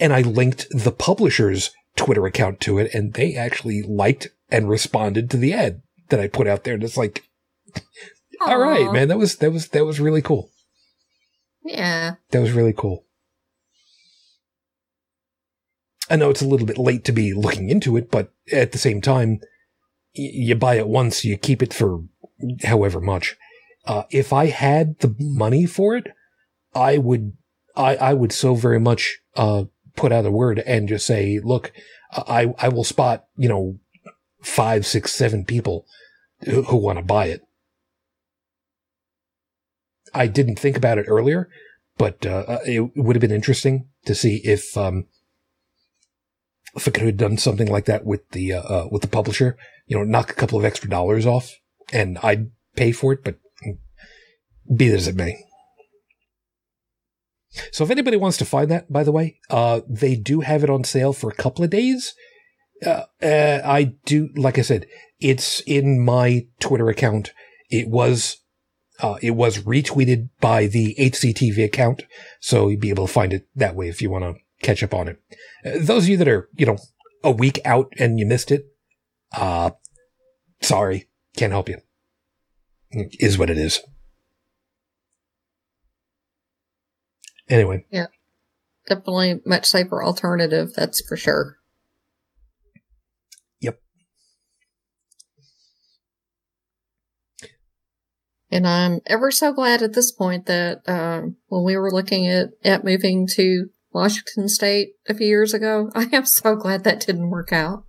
And I linked the publisher's Twitter account to it, and they actually liked and responded to the ad that I put out there. And it's like, all right, man, that was that was that was really cool. Yeah, That was really cool. I know it's a little bit late to be looking into it, but at the same time, y- you buy it once, you keep it for however much. Uh, if I had the money for it, I would, I, I would so very much, uh, put out a word and just say, look, I, I will spot, you know, five, six, seven people who, who want to buy it. I didn't think about it earlier, but uh, it would have been interesting to see if um, if I could have done something like that with the uh, uh, with the publisher. You know, knock a couple of extra dollars off, and I'd pay for it. But be that as it may. So if anybody wants to find that, by the way, uh, they do have it on sale for a couple of days. Uh, uh, I do, like I said, it's in my Twitter account. It was, uh, it was retweeted by the HCTV account. So you'd be able to find it that way if you want to catch up on it. Uh, those of you that are, you know, a week out and you missed it, uh, sorry, can't help you. Is what it is. Anyway, Yeah. Definitely much safer alternative, that's for sure. Yep. And I'm ever so glad at this point that um, when we were looking at, at moving to Washington State a few years ago, I am so glad that didn't work out.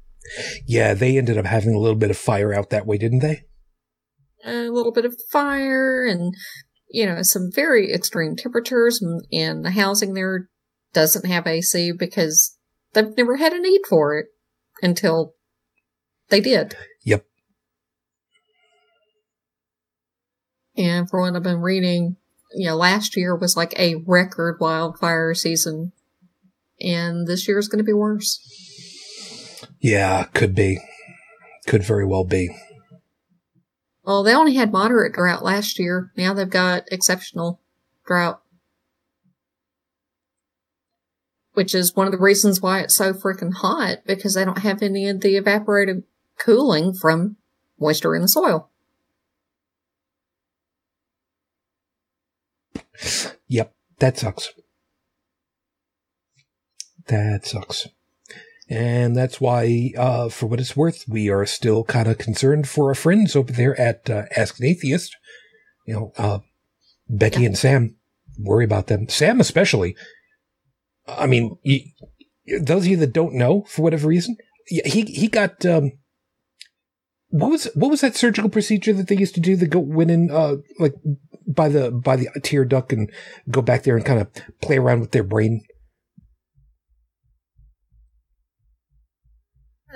yeah, they ended up having a little bit of fire out that way, didn't they? A little bit of fire and, you know, some very extreme temperatures, and, and the housing there doesn't have AC because they've never had a need for it until they did. Yep. And for what I've been reading, you know, last year was like a record wildfire season, and this year is going to be worse. Yeah, could be. Could very well be. Well, they only had moderate drought last year. Now they've got exceptional drought. Which is one of the reasons why it's so freaking hot, because they don't have any of the evaporative cooling from moisture in the soil. Yep, that sucks. That sucks. And that's why, uh, for what it's worth, we are still kind of concerned for our friends over there at uh, Ask an Atheist. You know, uh, Becky Yeah. and Sam, worry about them. Sam, especially. I mean, you, those of you that don't know, for whatever reason, he he got um, what was what was that surgical procedure that they used to do? That go went in uh, like by the by the tear duct and go back there and kind of play around with their brain.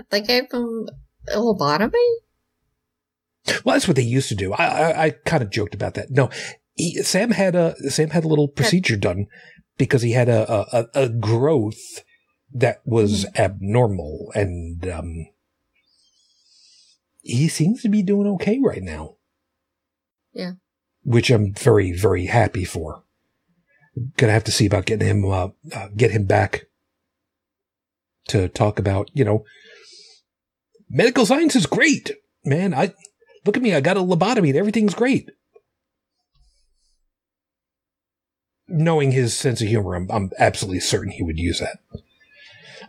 They gave them a lobotomy? Well, that's what they used to do. I I, I kind of joked about that. No, he, Sam had a Sam had a little procedure done because he had a a, a- a growth that was abnormal, and um, he seems to be doing okay right now. Yeah. which I'm very very happy for. Gonna have to see about getting him uh, uh, get him back to talk about you know medical science is great, man. I look at me. I got a lobotomy and everything's great. Knowing his sense of humor, I'm, I'm absolutely certain he would use that.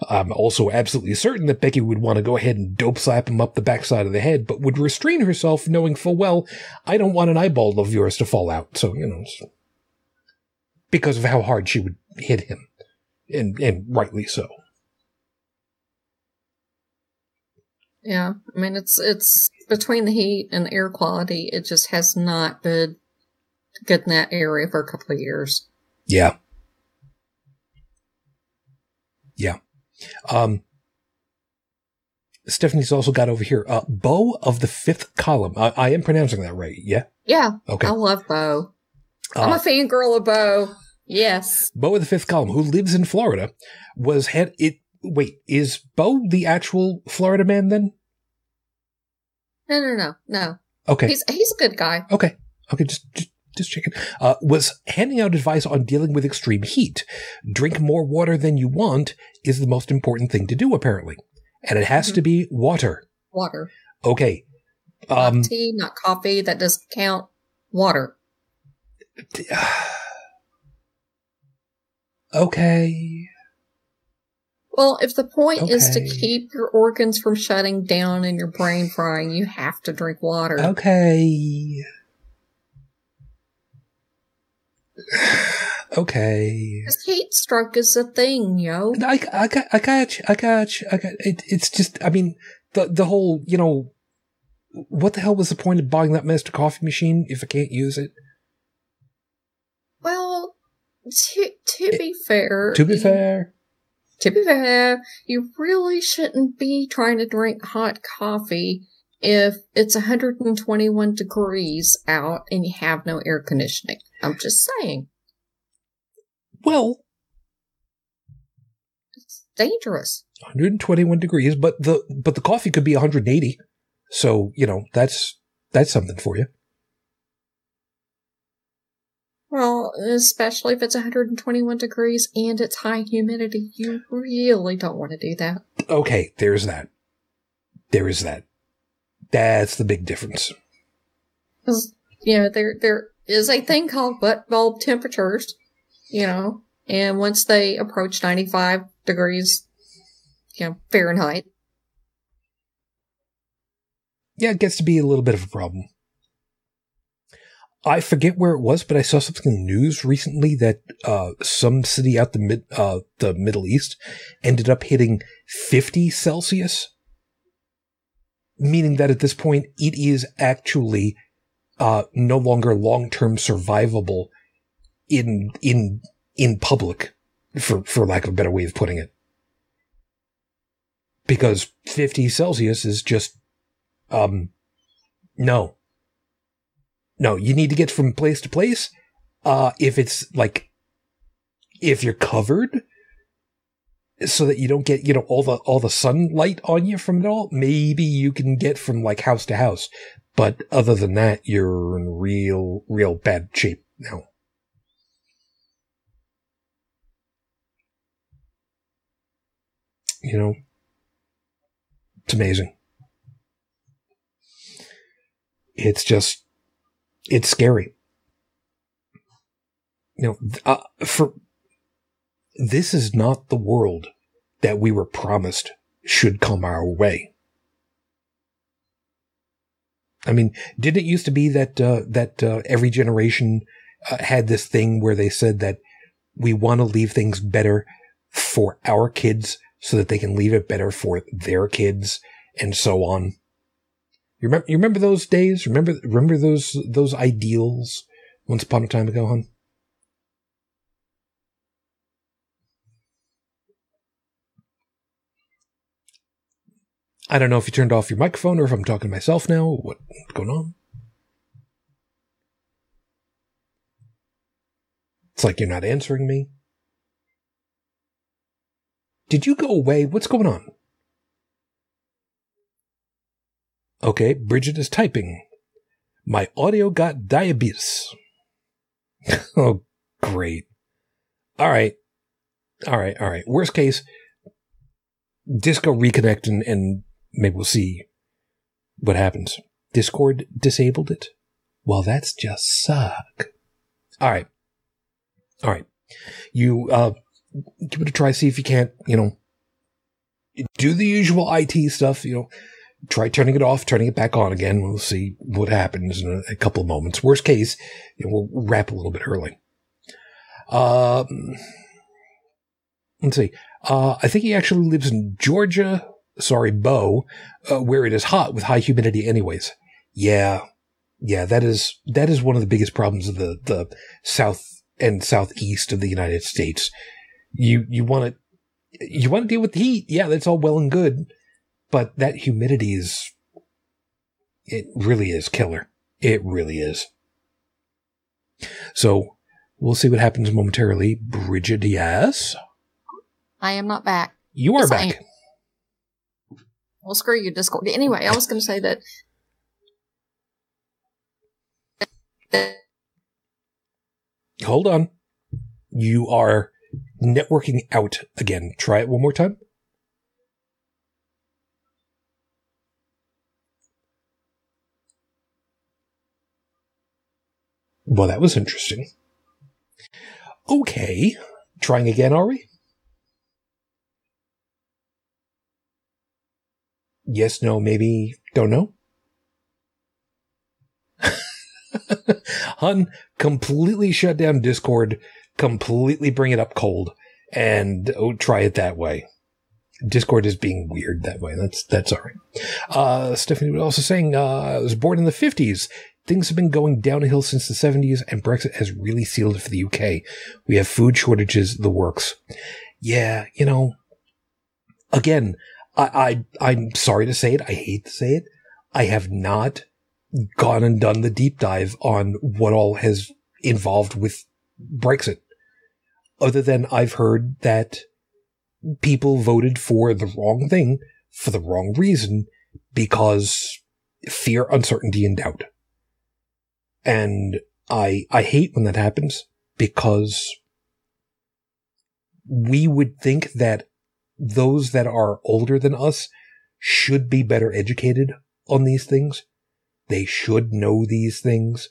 I'm also absolutely certain that Becky would want to go ahead and dope slap him up the backside of the head, but would restrain herself, knowing full well I don't want an eyeball of yours to fall out. So you know, because of how hard she would hit him, and and rightly so. Yeah, I mean it's it's between the heat and the air quality, it just has not been good in that area for a couple of years. Yeah. Yeah. Um, Stephanie's also got over here, uh, Beau of the Fifth Column. I, I am pronouncing that right. Yeah. Yeah, Okay. I love Beau. I'm Uh, a fangirl of Beau. Yes. Beau of the Fifth Column, who lives in Florida, was head, it, wait, is Beau the actual Florida man then? No, no, no, no. Okay. He's he's a good guy. Okay. Okay. Just, just, just checking. Uh, was handing out advice on dealing with extreme heat. Drink more water than you want is the most important thing to do, apparently. And it has Mhm. to be water. Water. Okay. Um, not tea, not coffee. That doesn't count. Water. okay. Well, if the point is to keep your organs from shutting down and your brain frying, you have to drink water. Okay. Okay. Because heat stroke is a thing, yo. I, I, I got you. I got you. I got it. It's just, I mean, the, the whole, you know, what the hell was the point of buying that Mr. Coffee machine if I can't use it? Well, to to be fair, To be fair. To be fair, you really shouldn't be trying to drink hot coffee if it's 121 degrees out and you have no air conditioning. I'm just saying, Well, it's dangerous. 121 degrees, but the, but the coffee could be 180. So, you know, that's, that's something for you. Well, especially if it's 121 degrees and it's high humidity, you really don't want to do that. Okay. There's that. There is that. That's the big difference. You know, there, there is a thing called wet bulb temperatures, you know, And once they approach 95 degrees, you know, Fahrenheit, yeah, it gets to be a little bit of a problem. I forget where it was, but I saw something in the news recently that uh, some city out the mid uh, the Middle East ended up hitting 50 Celsius, meaning that at this point it is actually uh, no longer long term survivable in in in public, for for lack of a better way of putting it, because 50 Celsius is just um no no, you need to get from place to place. Uh, if it's like, if you're covered so that you don't get, you know, all the, all the sunlight on you from it all, maybe you can get from like house to house. But other than that, you're in real, real bad shape now. You know, it's amazing. It's just, it's scary. You know, uh, for this is not the world that we were promised should come our way. I mean, did it used to be that uh, that uh, every generation uh, had this thing where they said that we want to leave things better for our kids so that they can leave it better for their kids and so on? You remember, you remember those days? Remember, remember those, those ideals once upon a time ago, hon? I don't know if you turned off your microphone or if I'm talking to myself now. What's going on? It's like you're not answering me. Did you go away? What's going on? Okay, Bridget is typing. My audio got diabetes. oh, great. All right. All right. All right. Worst case, Disco reconnect and, and maybe we'll see what happens. Discord disabled it? Well, that's just suck. All right. All right. You, uh, give it a try. See if you can't, you know, do the usual IT stuff, you know, try turning it off, turning it back on again. We'll see what happens in a, a couple of moments. Worst case, we'll wrap a little bit early. Um, let's see. Uh, I think he actually lives in Georgia. Sorry, Beau, uh, where it is hot with high humidity anyways. Yeah. Yeah, that is, that is one of the biggest problems of the, the south and southeast of the United States. You, you want to, you want to deal with the heat. Yeah, that's all well and good but that humidity is, it really is killer. It really is. So we'll see what happens momentarily. Bridget, yes? I am not back. You are yes, back. Well, screw you, Discord. Anyway, I was going to say that. Hold on. You are networking out again. Try it one more time. Well, that was interesting. Okay. Trying again, are we? Yes, no, maybe, don't know. Hun, completely shut down Discord, completely bring it up cold, and oh, try it that way. Discord is being weird that way. That's that's all right. Uh, Stephanie was also saying, uh, I was born in the 50s things have been going downhill since the 70s and Brexit has really sealed it for the UK. We have food shortages, the works. Yeah, you know, again, I, I, I'm sorry to say it. I hate to say it. I have not gone and done the deep dive on what all has involved with Brexit. Other than I've heard that people voted for the wrong thing for the wrong reason because fear, uncertainty, and doubt. And I, I hate when that happens because we would think that those that are older than us should be better educated on these things. They should know these things.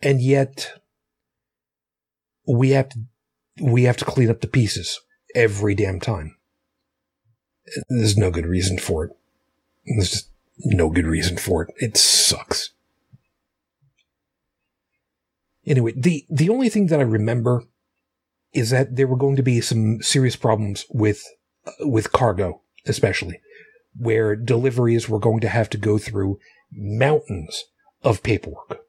And yet we have to we have to clean up the pieces every damn time. There's no good reason for it. There's just no good reason for it. It sucks. Anyway, the, the only thing that I remember is that there were going to be some serious problems with, uh, with cargo, especially, where deliveries were going to have to go through mountains of paperwork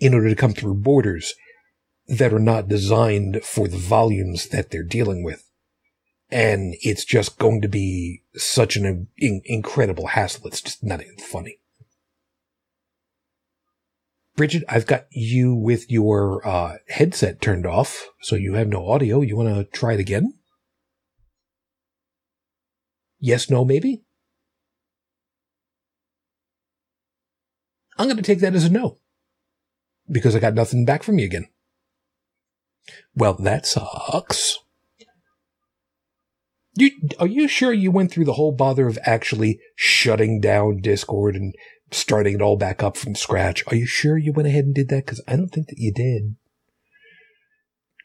in order to come through borders that are not designed for the volumes that they're dealing with. And it's just going to be such an in- incredible hassle. It's just not even funny. Bridget, I've got you with your uh, headset turned off, so you have no audio. You want to try it again? Yes, no, maybe? I'm going to take that as a no because I got nothing back from you again. Well, that sucks. You, are you sure you went through the whole bother of actually shutting down Discord and starting it all back up from scratch? Are you sure you went ahead and did that? Because I don't think that you did.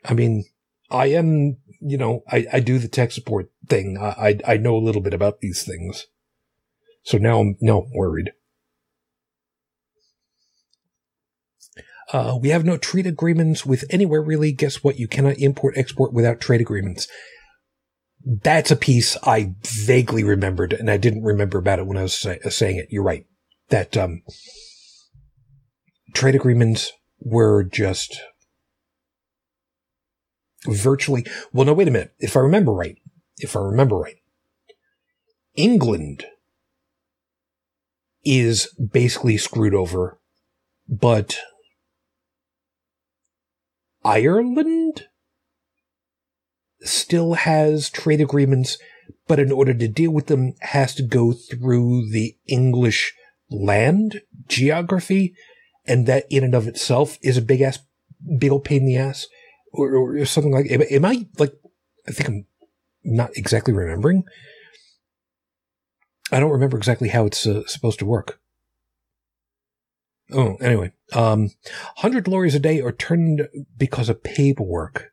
I mean, I am, you know, I, I do the tech support thing. I, I, I know a little bit about these things. So now I'm, now I'm worried. Uh, we have no trade agreements with anywhere really. Guess what? You cannot import export without trade agreements. That's a piece I vaguely remembered, and I didn't remember about it when I was say- saying it. You're right. That um, trade agreements were just virtually. Well, no, wait a minute. If I remember right, if I remember right, England is basically screwed over, but Ireland still has trade agreements, but in order to deal with them has to go through the English land geography. And that in and of itself is a big ass, big old pain in the ass or, or something like, am, am I like, I think I'm not exactly remembering. I don't remember exactly how it's uh, supposed to work. Oh, anyway, um, 100 lorries a day are turned because of paperwork.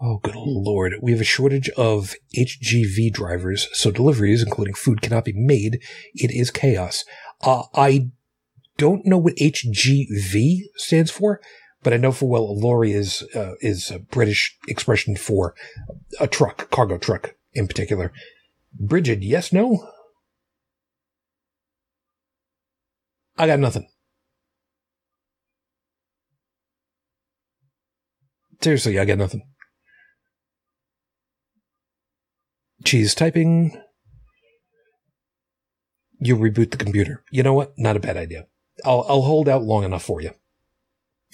Oh, good lord. We have a shortage of HGV drivers, so deliveries, including food, cannot be made. It is chaos. Uh, I don't know what HGV stands for, but I know for well a lorry is uh, is a British expression for a truck, cargo truck in particular. Bridget, yes, no? I got nothing. Seriously, I got nothing. She's typing. You reboot the computer. You know what? Not a bad idea. I'll I'll hold out long enough for you.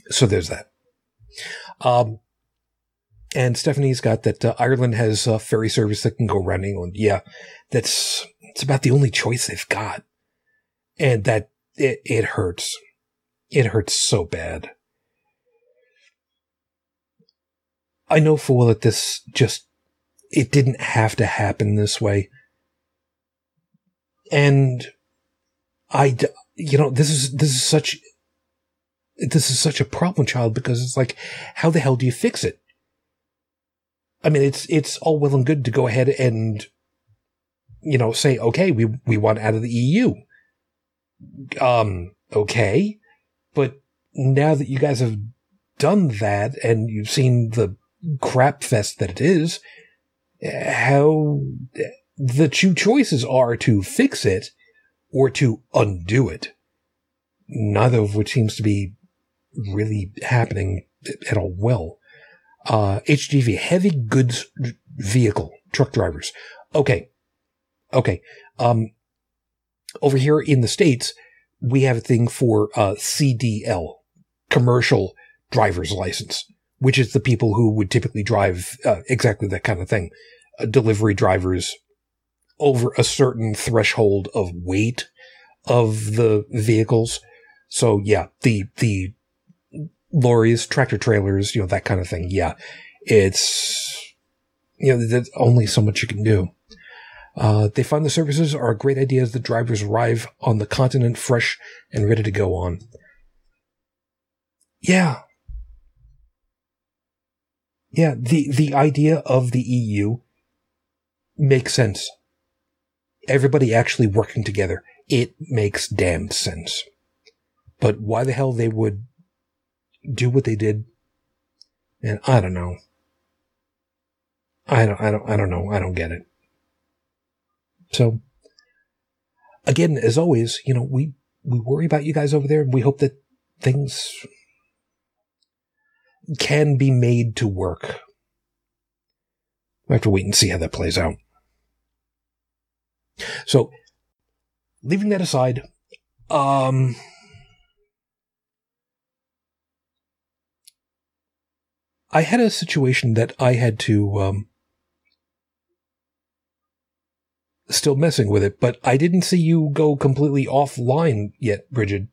So there's that. Um, and Stephanie's got that uh, Ireland has a ferry service that can go around England. Yeah, that's it's about the only choice they've got, and that it it hurts. It hurts so bad. I know for well that this just it didn't have to happen this way, and I you know this is this is such this is such a problem child because it's like how the hell do you fix it? I mean, it's it's all well and good to go ahead and you know say, okay, we we want out of the EU. Um, okay, but now that you guys have done that and you've seen the crap fest that it is, how the two choices are to fix it or to undo it. Neither of which seems to be really happening at all well uh, HGV, heavy goods vehicle truck drivers. Okay. Okay. Um, over here in the States, we have a thing for, uh, CDL, commercial driver's license, which is the people who would typically drive, uh, exactly that kind of thing. Uh, delivery drivers over a certain threshold of weight of the vehicles. So yeah, the, the lorries, tractor trailers, you know, that kind of thing. Yeah. It's, you know, there's only so much you can do. Uh, they find the services are a great idea as the drivers arrive on the continent fresh and ready to go on. Yeah. Yeah, the, the idea of the EU makes sense. Everybody actually working together. It makes damn sense. But why the hell they would do what they did, and I don't know. I don't, I don't, I don't know. I don't get it. So, again, as always, you know, we, we worry about you guys over there we hope that things can be made to work. We have to wait and see how that plays out. So, leaving that aside, um, I had a situation that I had to, um, still messing with it, but I didn't see you go completely offline yet, Bridget.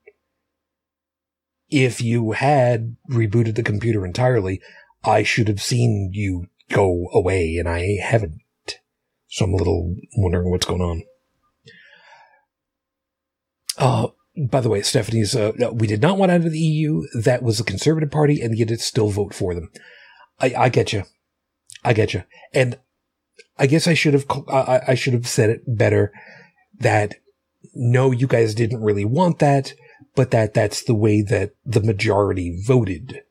If you had rebooted the computer entirely, I should have seen you go away, and I haven't. So I'm a little wondering what's going on. Uh, by the way, Stephanie's, uh, we did not want out of the EU. That was the Conservative Party, and yet it still vote for them. I, I get you. I get you. And I guess I should have, I, I should have said it better that no, you guys didn't really want that, but that that's the way that the majority voted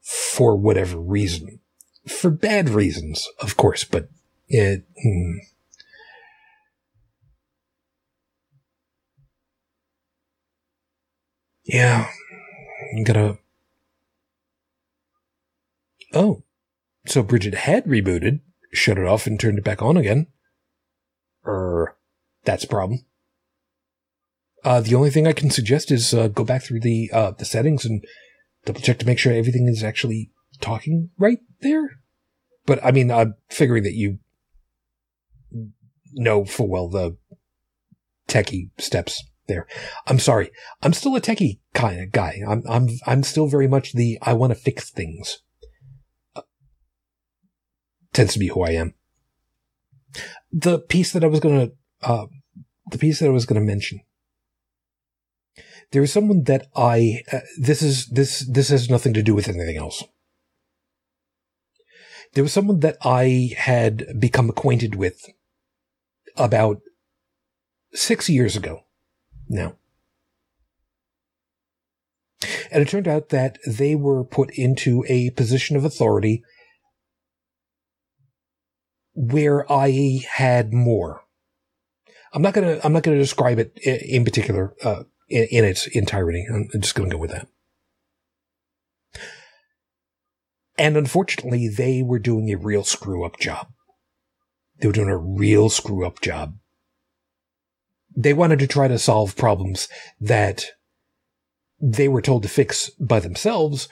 for whatever reason. For bad reasons, of course, but it, hmm. Yeah, I'm gonna. Oh, so Bridget had rebooted, shut it off, and turned it back on again. Er, that's a problem. Uh, the only thing I can suggest is uh, go back through the uh, the settings and double check to make sure everything is actually talking right there. But I mean, I'm figuring that you know full well the techie steps there. I'm sorry. I'm still a techie kind of guy. I'm, I'm, I'm still very much the, I want to fix things. Uh, tends to be who I am. The piece that I was to, uh, the piece that I was to mention. There is someone that I, uh, this is, this, this has nothing to do with anything else. There was someone that I had become acquainted with about six years ago now. And it turned out that they were put into a position of authority where I had more. I'm not gonna, I'm not gonna describe it in particular, uh, in, in, its entirety. I'm just gonna go with that. And unfortunately, they were doing a real screw up job. They were doing a real screw up job they wanted to try to solve problems that they were told to fix by themselves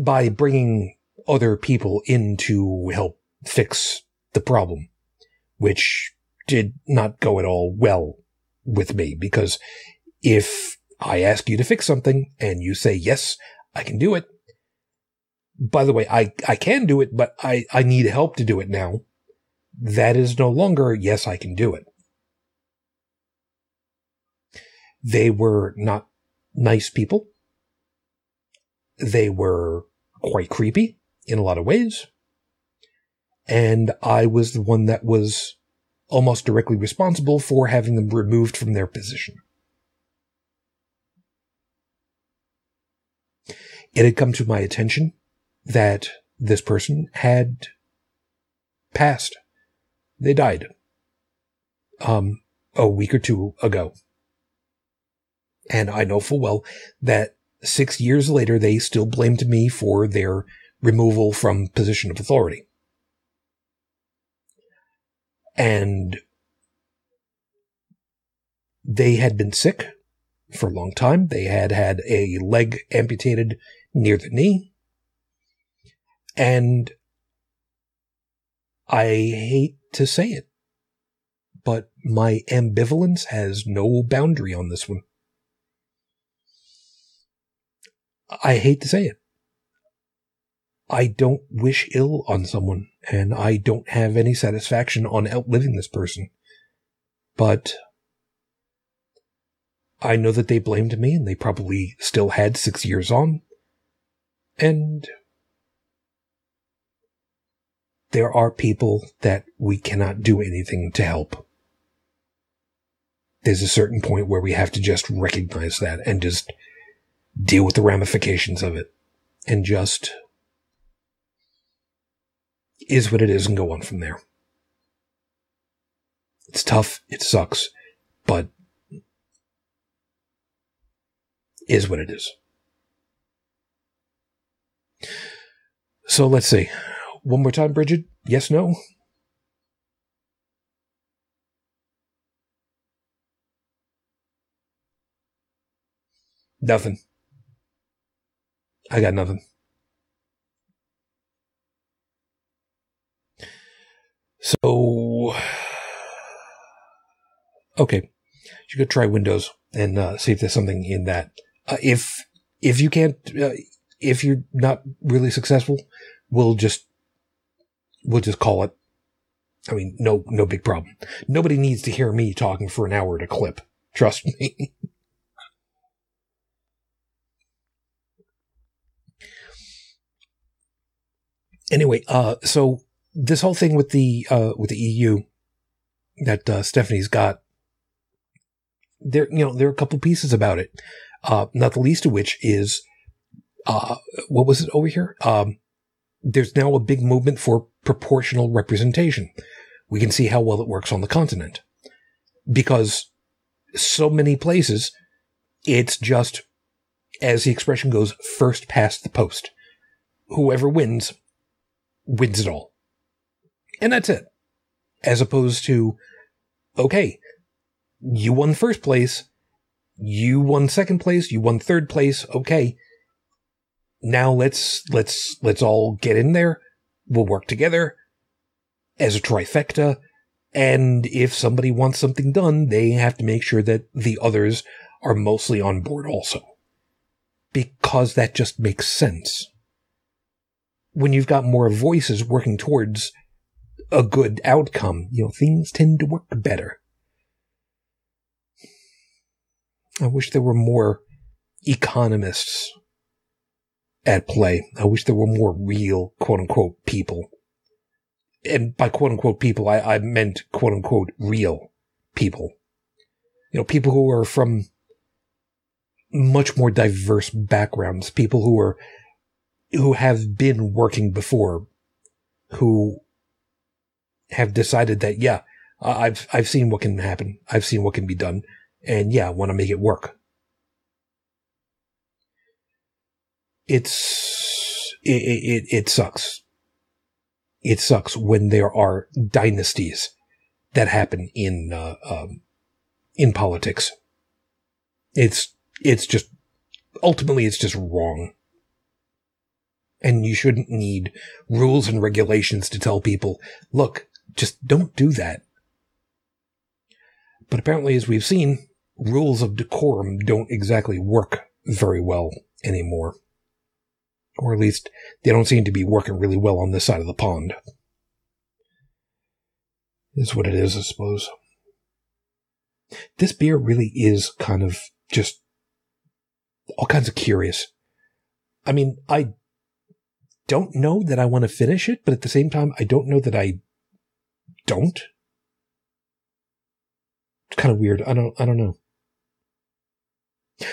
by bringing other people in to help fix the problem, which did not go at all well with me because if I ask you to fix something and you say, yes, I can do it. By the way, I, I can do it, but I, I need help to do it now. That is no longer, yes, I can do it. They were not nice people. They were quite creepy in a lot of ways. And I was the one that was almost directly responsible for having them removed from their position. It had come to my attention that this person had passed. They died. Um, a week or two ago. And I know full well that six years later, they still blamed me for their removal from position of authority. And they had been sick for a long time. They had had a leg amputated near the knee. And I hate to say it, but my ambivalence has no boundary on this one. I hate to say it. I don't wish ill on someone, and I don't have any satisfaction on outliving this person. But I know that they blamed me, and they probably still had six years on. And there are people that we cannot do anything to help. There's a certain point where we have to just recognize that and just deal with the ramifications of it and just is what it is and go on from there. It's tough. It sucks, but is what it is. So let's see. One more time, Bridget. Yes, no? Nothing. I got nothing. So, okay, you could try Windows and uh, see if there's something in that. Uh, if if you can't, uh, if you're not really successful, we'll just we'll just call it. I mean, no no big problem. Nobody needs to hear me talking for an hour at a clip. Trust me. anyway, uh, so this whole thing with the uh, with the EU that uh, Stephanie's got, there you know there are a couple pieces about it. Uh, not the least of which is uh, what was it over here? Um, there's now a big movement for proportional representation. We can see how well it works on the continent because so many places it's just as the expression goes, first past the post. Whoever wins wins it all. And that's it. As opposed to, okay, you won first place, you won second place, you won third place, okay. Now let's, let's, let's all get in there. We'll work together as a trifecta. And if somebody wants something done, they have to make sure that the others are mostly on board also. Because that just makes sense. When you've got more voices working towards a good outcome, you know, things tend to work better. I wish there were more economists at play. I wish there were more real quote unquote people. And by quote unquote people, I, I meant quote unquote real people. You know, people who are from much more diverse backgrounds, people who are, who have been working before, who have decided that, yeah, I've, I've seen what can happen. I've seen what can be done. And yeah, I want to make it work. It's, it, it, it sucks. It sucks when there are dynasties that happen in, uh, um, in politics. It's, it's just, ultimately it's just wrong. And you shouldn't need rules and regulations to tell people, look, just don't do that. But apparently, as we've seen, rules of decorum don't exactly work very well anymore. Or at least, they don't seem to be working really well on this side of the pond. Is what it is, I suppose. This beer really is kind of just all kinds of curious. I mean, I don't know that I want to finish it, but at the same time, I don't know that I don't. It's kind of weird. I don't, I don't know.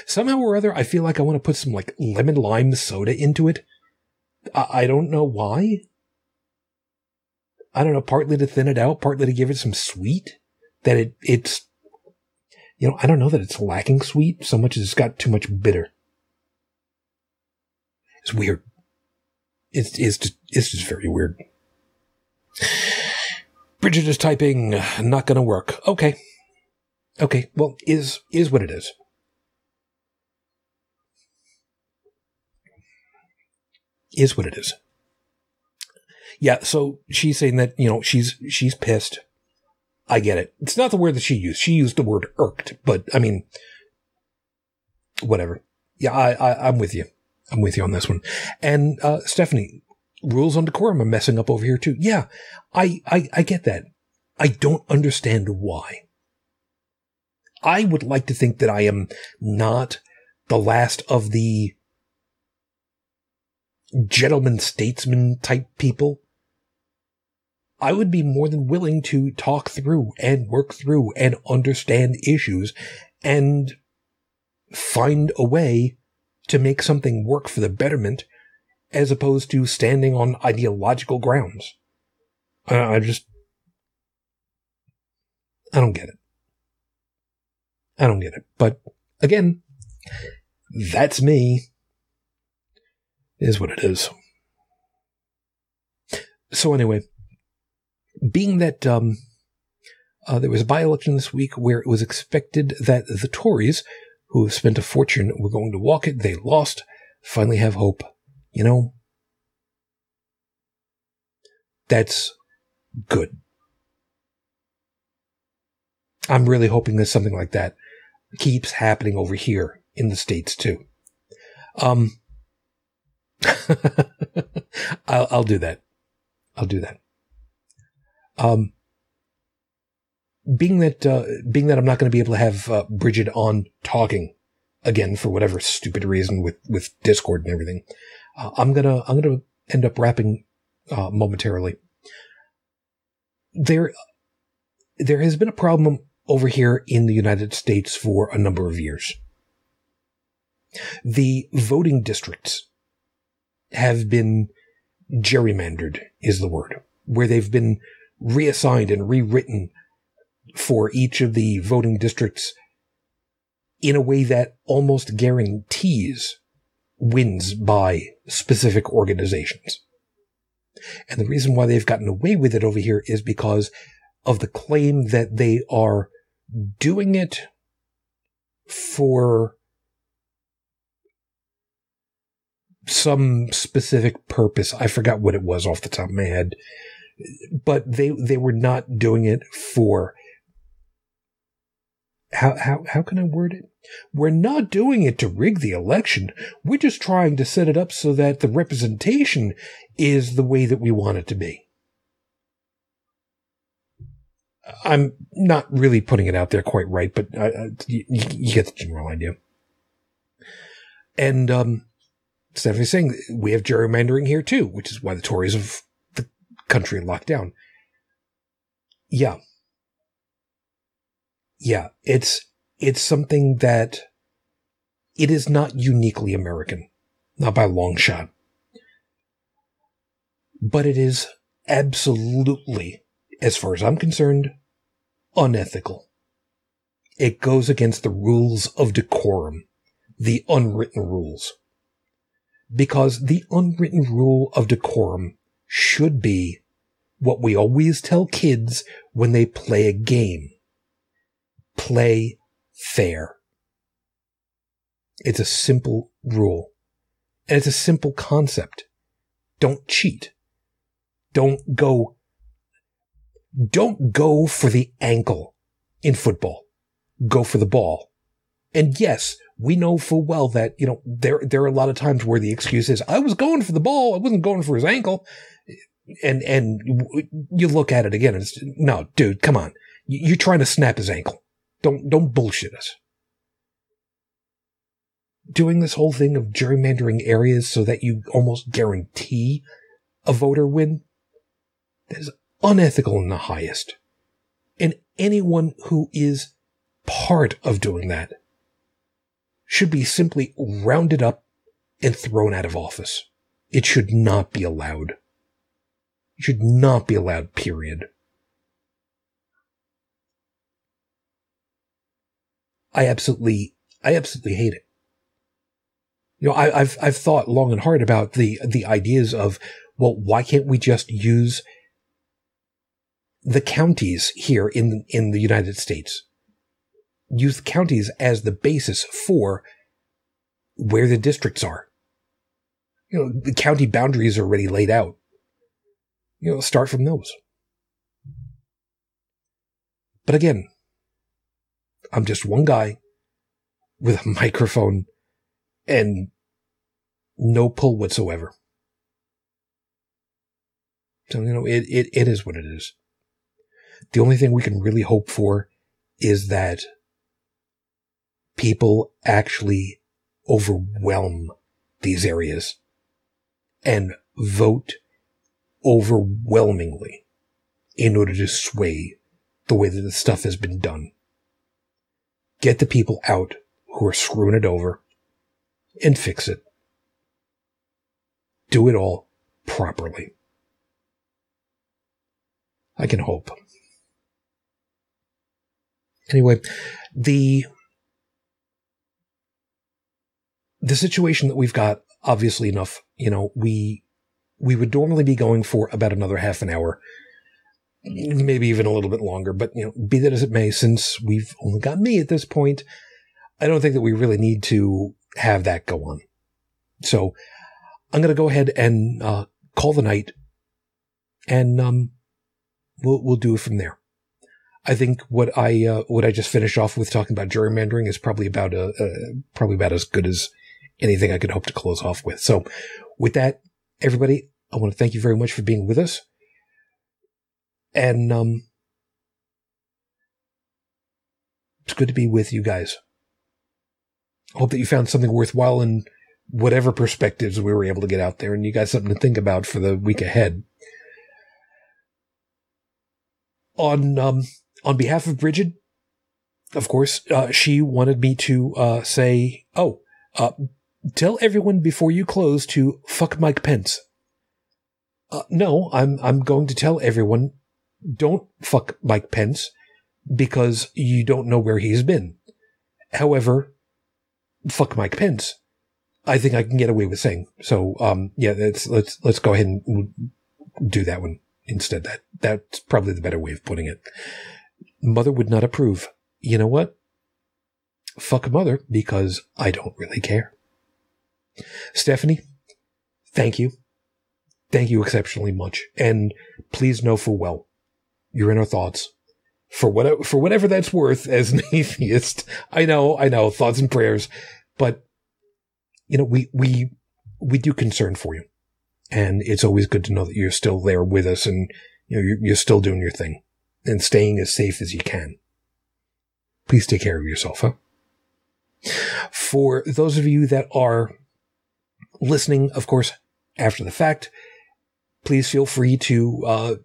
Somehow or other, I feel like I want to put some like lemon lime soda into it. I, I don't know why. I don't know, partly to thin it out, partly to give it some sweet. That it, it's, you know, I don't know that it's lacking sweet so much as it's got too much bitter. It's weird. It's, it's just, it's just very weird. Bridget is typing, not gonna work. Okay. Okay, well, is, is what it is. Is what it is. Yeah, so she's saying that, you know, she's, she's pissed. I get it. It's not the word that she used. She used the word irked, but I mean, whatever. Yeah, I, I, I'm with you. I'm with you on this one. And, uh, Stephanie, rules on decorum are messing up over here too. Yeah, I, I, I get that. I don't understand why. I would like to think that I am not the last of the gentleman statesman type people I would be more than willing to talk through and work through and understand issues and find a way to make something work for the betterment as opposed to standing on ideological grounds. I, I just, I don't get it. I don't get it. But again, that's me. Is what it is. So anyway, being that um, uh, there was a by-election this week where it was expected that the Tories, who have spent a fortune, were going to walk it. They lost. Finally, have hope. You know, that's good. I'm really hoping that something like that keeps happening over here in the states too. Um, I'll, I'll do that. I'll do that. Um, being that uh, being that I'm not going to be able to have uh, Bridget on talking again for whatever stupid reason with with Discord and everything, uh, I'm gonna I'm gonna end up wrapping uh, momentarily. There there has been a problem over here in the United States for a number of years. The voting districts have been gerrymandered, is the word, where they've been reassigned and rewritten for each of the voting districts in a way that almost guarantees wins by specific organizations. And the reason why they've gotten away with it over here is because of the claim that they are doing it for some specific purpose. I forgot what it was off the top of my head, but they they were not doing it for how how how can I word it? We're not doing it to rig the election. We're just trying to set it up so that the representation is the way that we want it to be. I'm not really putting it out there quite right, but I, I, you, you, get the general idea. And um, Stephanie's saying we have gerrymandering here too, which is why the Tories of the country locked down. Yeah. Yeah, it's it's something that it is not uniquely American, not by a long shot. But it is absolutely, as far as I'm concerned, unethical. It goes against the rules of decorum, the unwritten rules. Because the unwritten rule of decorum should be what we always tell kids when they play a game. Play fair. It's a simple rule. And it's a simple concept. Don't cheat. Don't go, don't go for the ankle in football. Go for the ball. And yes, we know full well that, you know, there, there are a lot of times where the excuse is, I was going for the ball. I wasn't going for his ankle. And, and you look at it again and it's, no, dude, come on. You're trying to snap his ankle. Don't, don't bullshit us. Doing this whole thing of gerrymandering areas so that you almost guarantee a voter win, that is unethical in the highest. And anyone who is part of doing that should be simply rounded up and thrown out of office. It should not be allowed. It should not be allowed, period. I absolutely, I absolutely hate it. You know, I, have I've thought long and hard about the, the ideas of, well, why can't we just use the counties here in, in the United States? Use counties as the basis for where the districts are. You know, the county boundaries are already laid out. You know, start from those. But again, I'm just one guy with a microphone and no pull whatsoever. So, you know, it, it, it is what it is. The only thing we can really hope for is that people actually overwhelm these areas and vote overwhelmingly in order to sway the way that the stuff has been done. Get the people out who are screwing it over and fix it. Do it all properly. I can hope. Anyway, the the situation that we've got, obviously enough, you know, we we would normally be going for about another half an hour, maybe even a little bit longer. But you know, be that as it may, since we've only got me at this point, I don't think that we really need to have that go on. So I'm going to go ahead and uh, call the night, and um, we'll we'll do it from there. I think what I uh, what I just finished off with talking about gerrymandering is probably about a, uh, probably about as good as anything I could hope to close off with. So, with that, everybody, I want to thank you very much for being with us, and um, it's good to be with you guys. I hope that you found something worthwhile in whatever perspectives we were able to get out there, and you got something to think about for the week ahead. On um, on behalf of Bridget, of course, uh, she wanted me to uh, say, "Oh, uh, tell everyone before you close to fuck Mike Pence." Uh, no, I'm I'm going to tell everyone, don't fuck Mike Pence because you don't know where he's been. However, fuck Mike Pence. I think I can get away with saying so. Um, yeah, let's let's let's go ahead and do that one instead. That that's probably the better way of putting it. Mother would not approve. You know what? Fuck mother because I don't really care. Stephanie, thank you. Thank you exceptionally much. And please know full well, you're in our thoughts. For whatever, for whatever that's worth as an atheist. I know, I know, thoughts and prayers, but you know, we, we, we do concern for you. And it's always good to know that you're still there with us and, you know, you're, you're still doing your thing and staying as safe as you can. Please take care of yourself, huh? For those of you that are listening, of course, after the fact, please feel free to uh,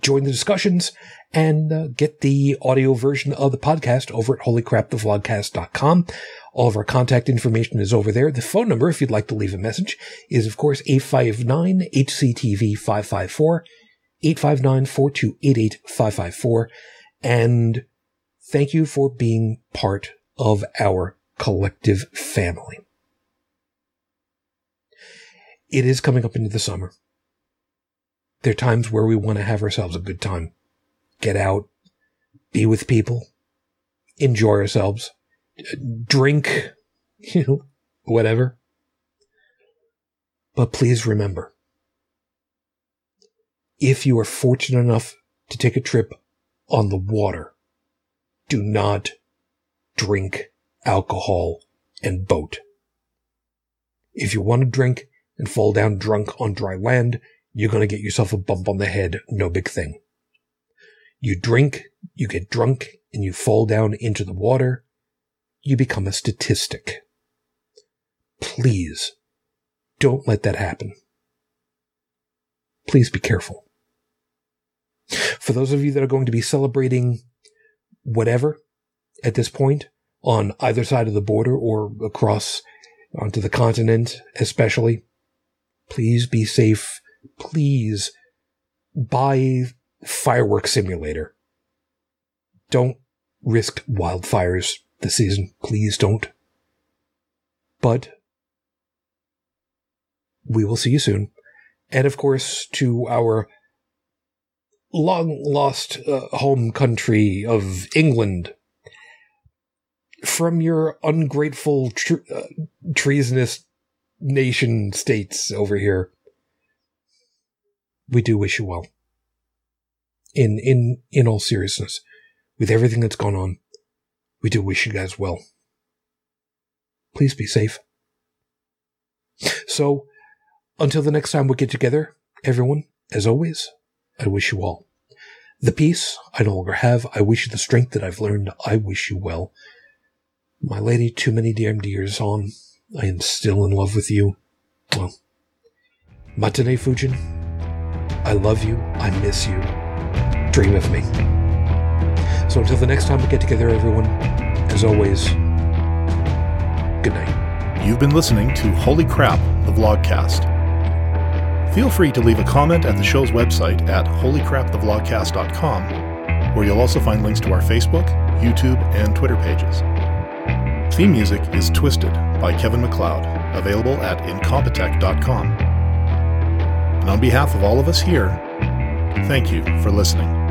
join the discussions and uh, get the audio version of the podcast over at holycrapthevlogcast.com. All of our contact information is over there. The phone number, if you'd like to leave a message, is of course 859 HCTV 554 859 4288 554. And thank you for being part of our collective family. It is coming up into the summer. There are times where we want to have ourselves a good time. Get out, be with people, enjoy ourselves, drink, you know, whatever. But please remember, if you are fortunate enough to take a trip on the water, do not drink alcohol and boat. If you want to drink and fall down drunk on dry land, you're going to get yourself a bump on the head. No big thing. You drink, you get drunk, and you fall down into the water. You become a statistic. Please don't let that happen. Please be careful. For those of you that are going to be celebrating whatever at this point on either side of the border or across onto the continent, especially, please be safe. Please buy fireworks simulator. Don't risk wildfires this season. Please don't. But we will see you soon. And of course, to our long lost uh, home country of England from your ungrateful, uh, treasonous nation states over here. We do wish you well. In, in, in all seriousness, with everything that's gone on, we do wish you guys well. Please be safe. So, until the next time we get together, everyone, as always, I wish you all the peace I no longer have. I wish you the strength that I've learned. I wish you well. My lady, too many damn years on. I am still in love with you. Well, Matane Fujin, I love you. I miss you. Dream of me. So until the next time we get together, everyone, as always, good night. You've been listening to Holy Crap, the Vlogcast. Feel free to leave a comment at the show's website at holycrapthevlogcast.com, where you'll also find links to our Facebook, YouTube, and Twitter pages. Theme music is Twisted by Kevin MacLeod, available at incompetech.com. And on behalf of all of us here, thank you for listening.